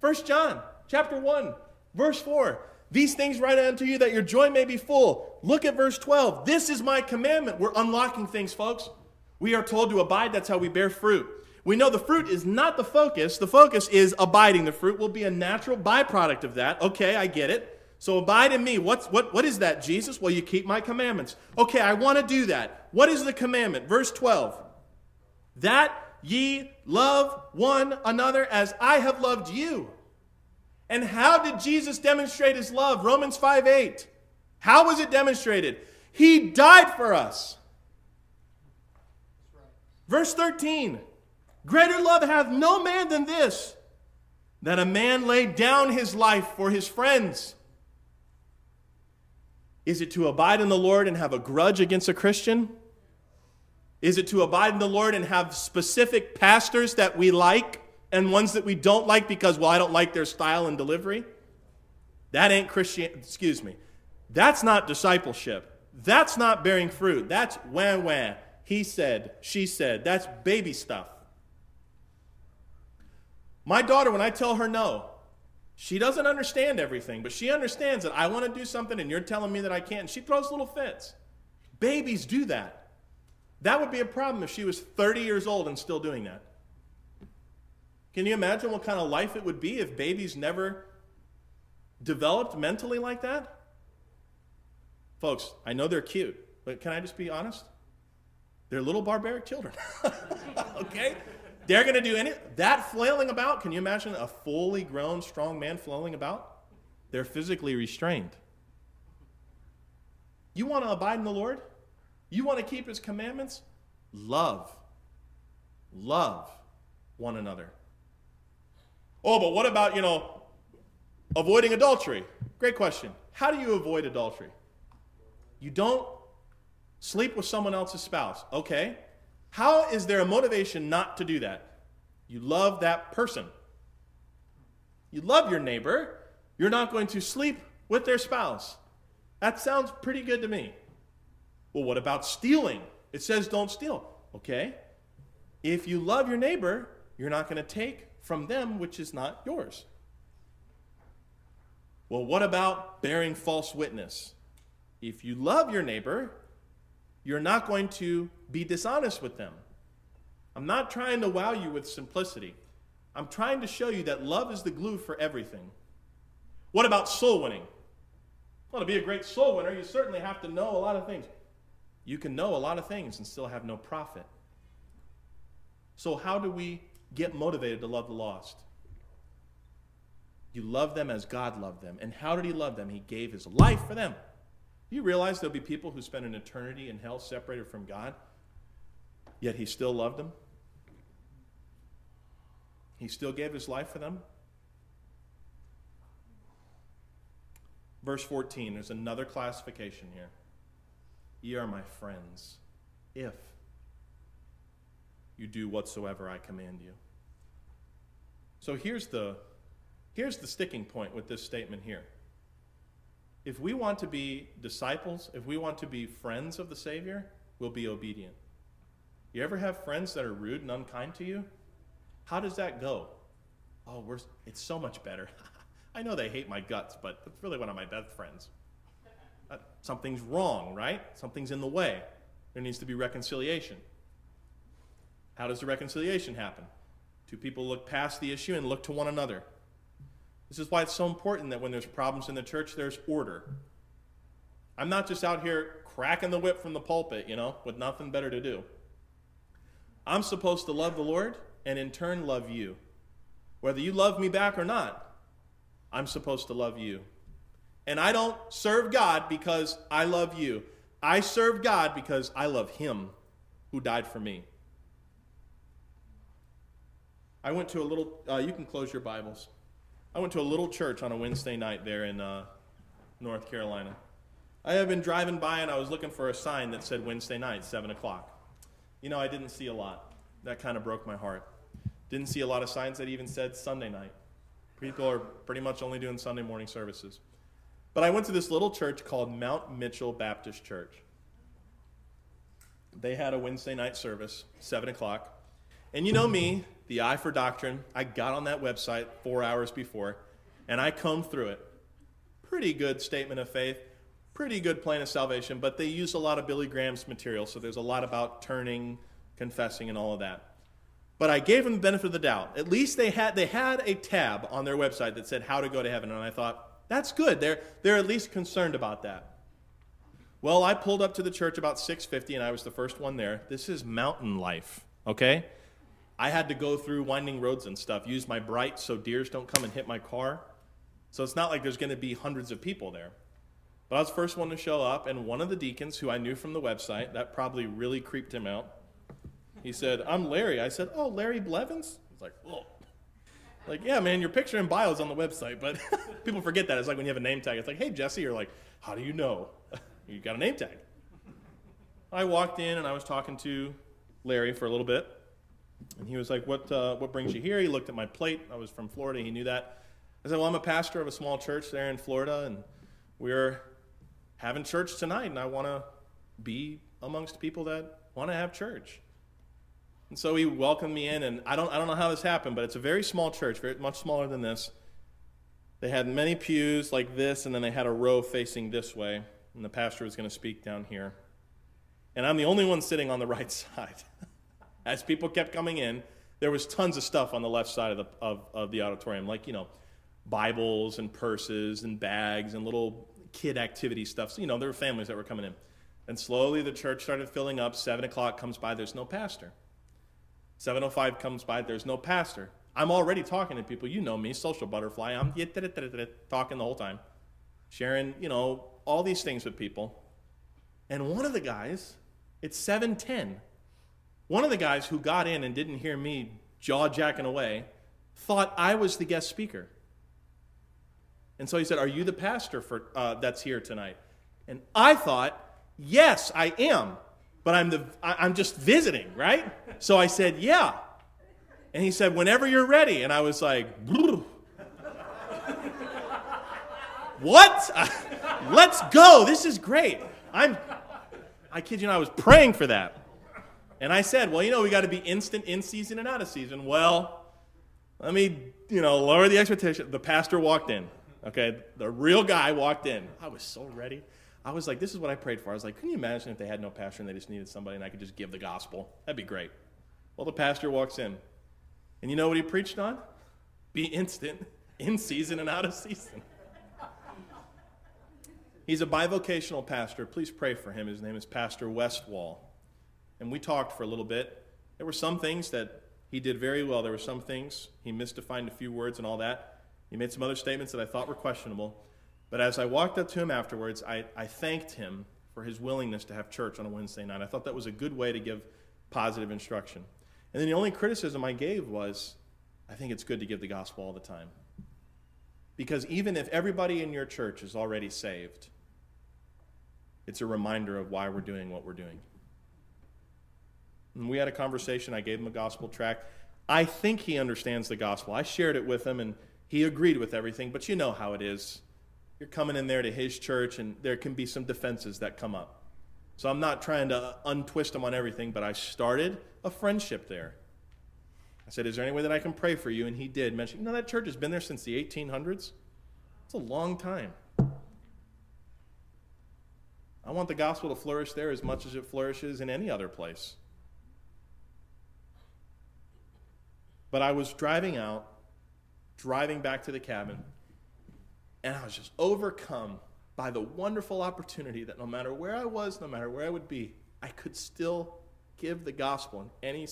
First John chapter 1, verse 4. These things write unto you that your joy may be full. Look at verse 12. This is my commandment. We're unlocking things, folks. We are told to abide, that's how we bear fruit. We know the fruit is not the focus. The focus is abiding. The fruit will be a natural byproduct of that. Okay, I get it. So abide in me. What's, what, what is that, Jesus? Well, you keep my commandments. Okay, I want to do that. What is the commandment? Verse 12. That ye love one another as I have loved you. And how did Jesus demonstrate his love? Romans 5 8. How was it demonstrated? He died for us. Verse 13 Greater love hath no man than this, that a man lay down his life for his friends. Is it to abide in the Lord and have a grudge against a Christian? Is it to abide in the Lord and have specific pastors that we like and ones that we don't like because, well, I don't like their style and delivery? That ain't Christian, excuse me. That's not discipleship. That's not bearing fruit. That's wah wah he said, she said. That's baby stuff. My daughter, when I tell her no, she doesn't understand everything, but she understands that I want to do something and you're telling me that I can't. And she throws little fits. Babies do that. That would be a problem if she was 30 years old and still doing that. Can you imagine what kind of life it would be if babies never developed mentally like that? Folks, I know they're cute, but can I just be honest? They're little barbaric children. [laughs] okay? They're going to do any that flailing about. Can you imagine a fully grown strong man flailing about? They're physically restrained. You want to abide in the Lord? You want to keep his commandments? Love. Love one another. Oh, but what about, you know, avoiding adultery? Great question. How do you avoid adultery? You don't sleep with someone else's spouse. Okay. How is there a motivation not to do that? You love that person. You love your neighbor. You're not going to sleep with their spouse. That sounds pretty good to me. Well, what about stealing? It says don't steal. Okay. If you love your neighbor, you're not going to take from them which is not yours. Well, what about bearing false witness? If you love your neighbor, you're not going to be dishonest with them. I'm not trying to wow you with simplicity. I'm trying to show you that love is the glue for everything. What about soul winning? Well, to be a great soul winner, you certainly have to know a lot of things. You can know a lot of things and still have no profit. So, how do we get motivated to love the lost? You love them as God loved them. And how did He love them? He gave His life for them. You realize there'll be people who spend an eternity in hell separated from God, yet He still loved them? He still gave His life for them? Verse 14, there's another classification here. Ye are my friends, if you do whatsoever I command you. So here's the, here's the sticking point with this statement here. If we want to be disciples, if we want to be friends of the Savior, we'll be obedient. You ever have friends that are rude and unkind to you? How does that go? Oh, we're, it's so much better. [laughs] I know they hate my guts, but it's really one of my best friends. Uh, something's wrong, right? Something's in the way. There needs to be reconciliation. How does the reconciliation happen? Two people look past the issue and look to one another. This is why it's so important that when there's problems in the church, there's order. I'm not just out here cracking the whip from the pulpit, you know, with nothing better to do. I'm supposed to love the Lord and in turn love you. Whether you love me back or not, I'm supposed to love you. And I don't serve God because I love you. I serve God because I love Him who died for me. I went to a little, uh, you can close your Bibles. I went to a little church on a Wednesday night there in uh, North Carolina. I had been driving by and I was looking for a sign that said Wednesday night, 7 o'clock. You know, I didn't see a lot. That kind of broke my heart. Didn't see a lot of signs that even said Sunday night. People are pretty much only doing Sunday morning services. But I went to this little church called Mount Mitchell Baptist Church. They had a Wednesday night service, 7 o'clock. And you know me, the Eye for Doctrine, I got on that website four hours before, and I combed through it. Pretty good statement of faith, pretty good plan of salvation, but they use a lot of Billy Graham's material, so there's a lot about turning, confessing, and all of that. But I gave them the benefit of the doubt. At least they had, they had a tab on their website that said how to go to heaven, and I thought, that's good. They're, they're at least concerned about that. Well, I pulled up to the church about 6:50 and I was the first one there. This is mountain life, okay? I had to go through winding roads and stuff, use my bright so deers don't come and hit my car. So it's not like there's going to be hundreds of people there. But I was the first one to show up, and one of the deacons who I knew from the website, that probably really creeped him out. He said, I'm Larry. I said, Oh, Larry Blevins? He's like, Whoa. Like, yeah, man, your picture and bio is on the website, but [laughs] people forget that. It's like when you have a name tag. It's like, hey, Jesse, you're like, how do you know? [laughs] you got a name tag. I walked in and I was talking to Larry for a little bit, and he was like, what, uh, what brings you here? He looked at my plate. I was from Florida. He knew that. I said, well, I'm a pastor of a small church there in Florida, and we're having church tonight, and I want to be amongst people that want to have church. And so he welcomed me in, and I don't, I don't know how this happened, but it's a very small church, very much smaller than this. They had many pews like this, and then they had a row facing this way, and the pastor was going to speak down here. And I'm the only one sitting on the [laughs] right side. As people kept coming in, there was tons of stuff on the left side of the, of, of the auditorium, like, you know, Bibles and purses and bags and little kid activity stuff. So, you know, there were families that were coming in. And slowly the church started filling up. Seven o'clock comes by, there's no pastor. 705 comes by, there's no pastor. I'm already talking to people. You know me, social butterfly. I'm talking the whole time, sharing, you know, all these things with people. And one of the guys, it's 710. One of the guys who got in and didn't hear me jaw jacking away thought I was the guest speaker. And so he said, Are you the pastor for, uh, that's here tonight? And I thought, Yes, I am. But I'm, the, I, I'm just visiting, right? So I said, Yeah. And he said, Whenever you're ready. And I was like, [laughs] What? [laughs] Let's go. This is great. I'm, I kid you not, I was praying for that. And I said, Well, you know, we got to be instant in season and out of season. Well, let me, you know, lower the expectation. The pastor walked in. Okay, the real guy walked in. I was so ready. I was like, this is what I prayed for. I was like, can you imagine if they had no pastor and they just needed somebody and I could just give the gospel? That'd be great. Well, the pastor walks in. And you know what he preached on? Be instant, in season and out of season. He's a bivocational pastor. Please pray for him. His name is Pastor Westwall. And we talked for a little bit. There were some things that he did very well. There were some things he misdefined a few words and all that. He made some other statements that I thought were questionable. But as I walked up to him afterwards, I, I thanked him for his willingness to have church on a Wednesday night. I thought that was a good way to give positive instruction. And then the only criticism I gave was I think it's good to give the gospel all the time. Because even if everybody in your church is already saved, it's a reminder of why we're doing what we're doing. And we had a conversation. I gave him a gospel tract. I think he understands the gospel. I shared it with him, and he agreed with everything. But you know how it is. You're coming in there to his church, and there can be some defenses that come up. So I'm not trying to untwist him on everything, but I started a friendship there. I said, Is there any way that I can pray for you? And he did mention, You know, that church has been there since the 1800s. It's a long time. I want the gospel to flourish there as much as it flourishes in any other place. But I was driving out, driving back to the cabin, and I was just overcome by the wonderful opportunity that no matter where I was, no matter where I would be, I could still give the gospel in any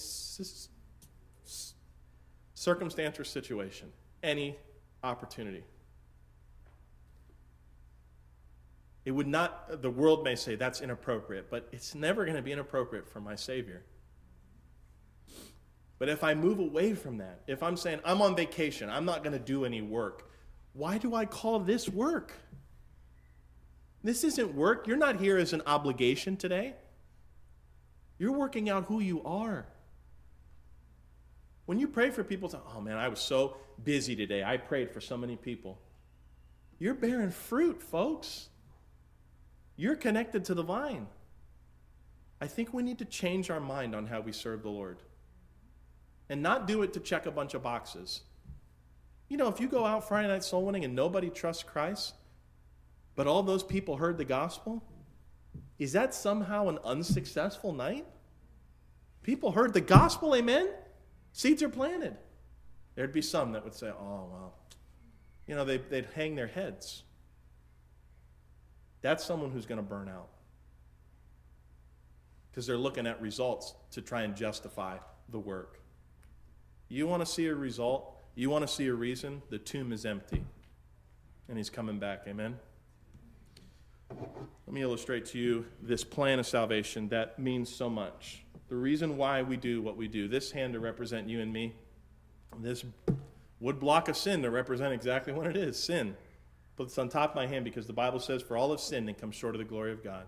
circumstance or situation, any opportunity. It would not, the world may say that's inappropriate, but it's never going to be inappropriate for my Savior. But if I move away from that, if I'm saying I'm on vacation, I'm not going to do any work, why do I call this work? This isn't work. You're not here as an obligation today. You're working out who you are. When you pray for people, say, oh man, I was so busy today. I prayed for so many people. You're bearing fruit, folks. You're connected to the vine. I think we need to change our mind on how we serve the Lord and not do it to check a bunch of boxes. You know, if you go out Friday night soul winning and nobody trusts Christ, but all those people heard the gospel? Is that somehow an unsuccessful night? People heard the gospel, amen? Seeds are planted. There'd be some that would say, oh, well, you know, they, they'd hang their heads. That's someone who's going to burn out because they're looking at results to try and justify the work. You want to see a result? You want to see a reason? The tomb is empty and he's coming back. Amen? Let me illustrate to you this plan of salvation that means so much. The reason why we do what we do. This hand to represent you and me. This wood block of sin to represent exactly what it is sin. But it's on top of my hand because the Bible says, For all have sinned and come short of the glory of God.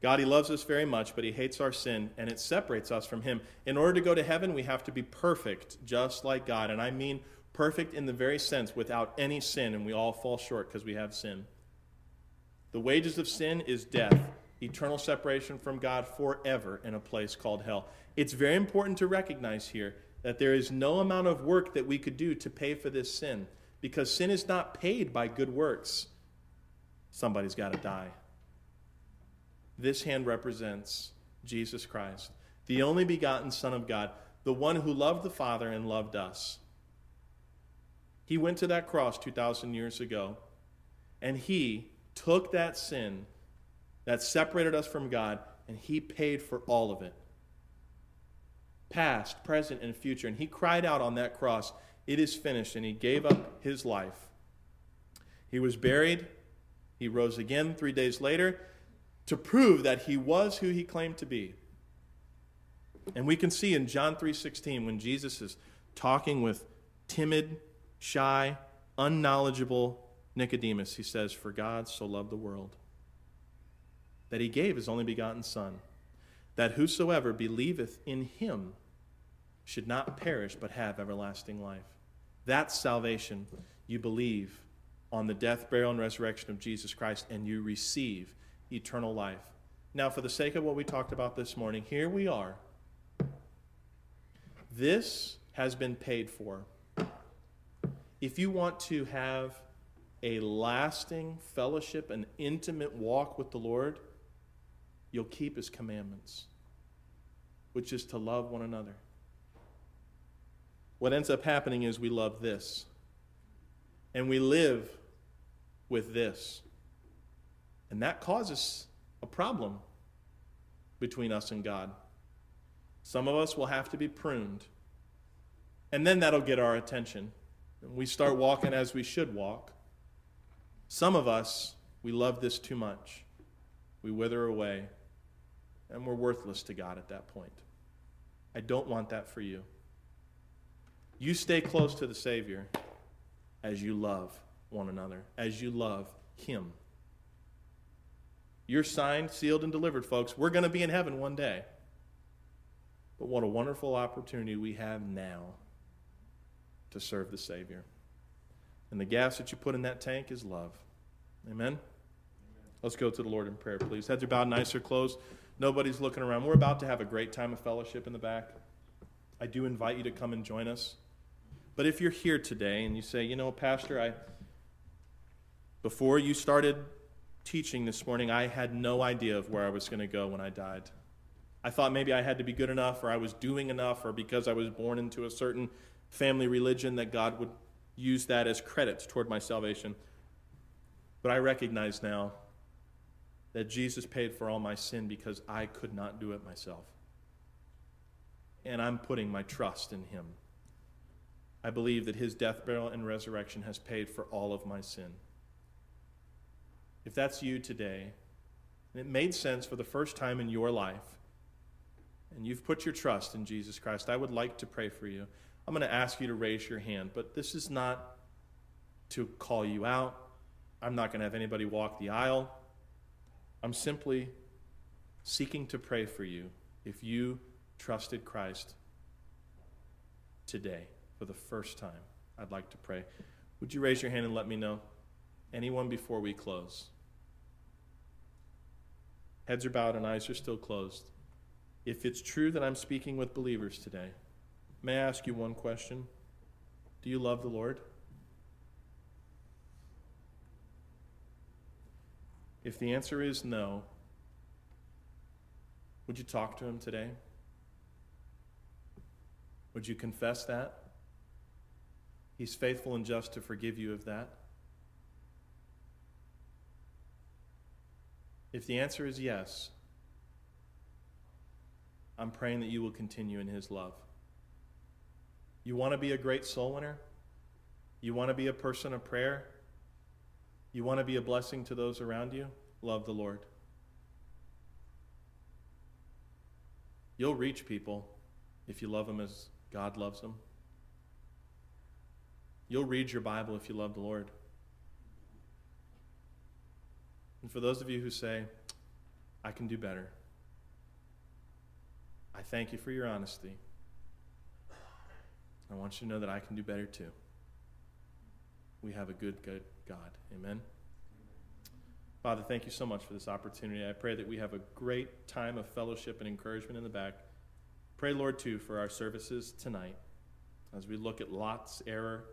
God, He loves us very much, but He hates our sin, and it separates us from Him. In order to go to heaven, we have to be perfect, just like God. And I mean perfect in the very sense, without any sin, and we all fall short because we have sin. The wages of sin is death, eternal separation from God forever in a place called hell. It's very important to recognize here that there is no amount of work that we could do to pay for this sin because sin is not paid by good works. Somebody's got to die. This hand represents Jesus Christ, the only begotten Son of God, the one who loved the Father and loved us. He went to that cross 2,000 years ago, and he took that sin that separated us from God, and he paid for all of it past, present, and future. And he cried out on that cross, It is finished. And he gave up his life. He was buried. He rose again three days later to prove that he was who he claimed to be. And we can see in John 3:16 when Jesus is talking with timid, shy, unknowledgeable Nicodemus, he says, "For God so loved the world that he gave his only begotten son, that whosoever believeth in him should not perish but have everlasting life." That's salvation. You believe on the death, burial, and resurrection of Jesus Christ, and you receive eternal life. Now, for the sake of what we talked about this morning, here we are. This has been paid for. If you want to have a lasting fellowship, an intimate walk with the Lord, you'll keep His commandments, which is to love one another. What ends up happening is we love this, and we live with this. And that causes a problem between us and God. Some of us will have to be pruned. And then that'll get our attention. And we start walking as we should walk. Some of us, we love this too much. We wither away. And we're worthless to God at that point. I don't want that for you. You stay close to the Savior as you love one another, as you love Him. You're signed, sealed, and delivered, folks. We're going to be in heaven one day. But what a wonderful opportunity we have now to serve the Savior. And the gas that you put in that tank is love. Amen? Amen. Let's go to the Lord in prayer, please. Heads are bowed, eyes are closed. Nobody's looking around. We're about to have a great time of fellowship in the back. I do invite you to come and join us. But if you're here today and you say, you know, Pastor, I before you started teaching this morning, I had no idea of where I was going to go when I died. I thought maybe I had to be good enough, or I was doing enough, or because I was born into a certain family religion, that God would use that as credit toward my salvation. But I recognize now that Jesus paid for all my sin because I could not do it myself. And I'm putting my trust in Him. I believe that His death, burial, and resurrection has paid for all of my sin if that's you today, and it made sense for the first time in your life, and you've put your trust in Jesus Christ, I would like to pray for you. I'm going to ask you to raise your hand, but this is not to call you out. I'm not going to have anybody walk the aisle. I'm simply seeking to pray for you if you trusted Christ today for the first time. I'd like to pray. Would you raise your hand and let me know? Anyone before we close? Heads are bowed and eyes are still closed. If it's true that I'm speaking with believers today, may I ask you one question? Do you love the Lord? If the answer is no, would you talk to him today? Would you confess that? He's faithful and just to forgive you of that. If the answer is yes, I'm praying that you will continue in His love. You want to be a great soul winner? You want to be a person of prayer? You want to be a blessing to those around you? Love the Lord. You'll reach people if you love them as God loves them. You'll read your Bible if you love the Lord. And for those of you who say, I can do better, I thank you for your honesty. I want you to know that I can do better too. We have a good, good God. Amen. Father, thank you so much for this opportunity. I pray that we have a great time of fellowship and encouragement in the back. Pray, Lord, too, for our services tonight as we look at Lot's error,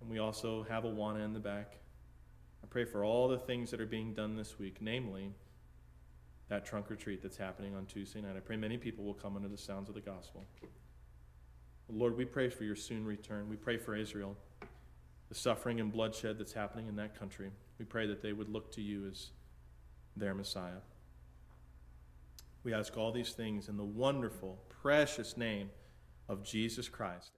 and we also have Awana in the back. I pray for all the things that are being done this week, namely that trunk or treat that's happening on Tuesday night. I pray many people will come under the sounds of the gospel. Lord, we pray for your soon return. We pray for Israel, the suffering and bloodshed that's happening in that country. We pray that they would look to you as their Messiah. We ask all these things in the wonderful, precious name of Jesus Christ.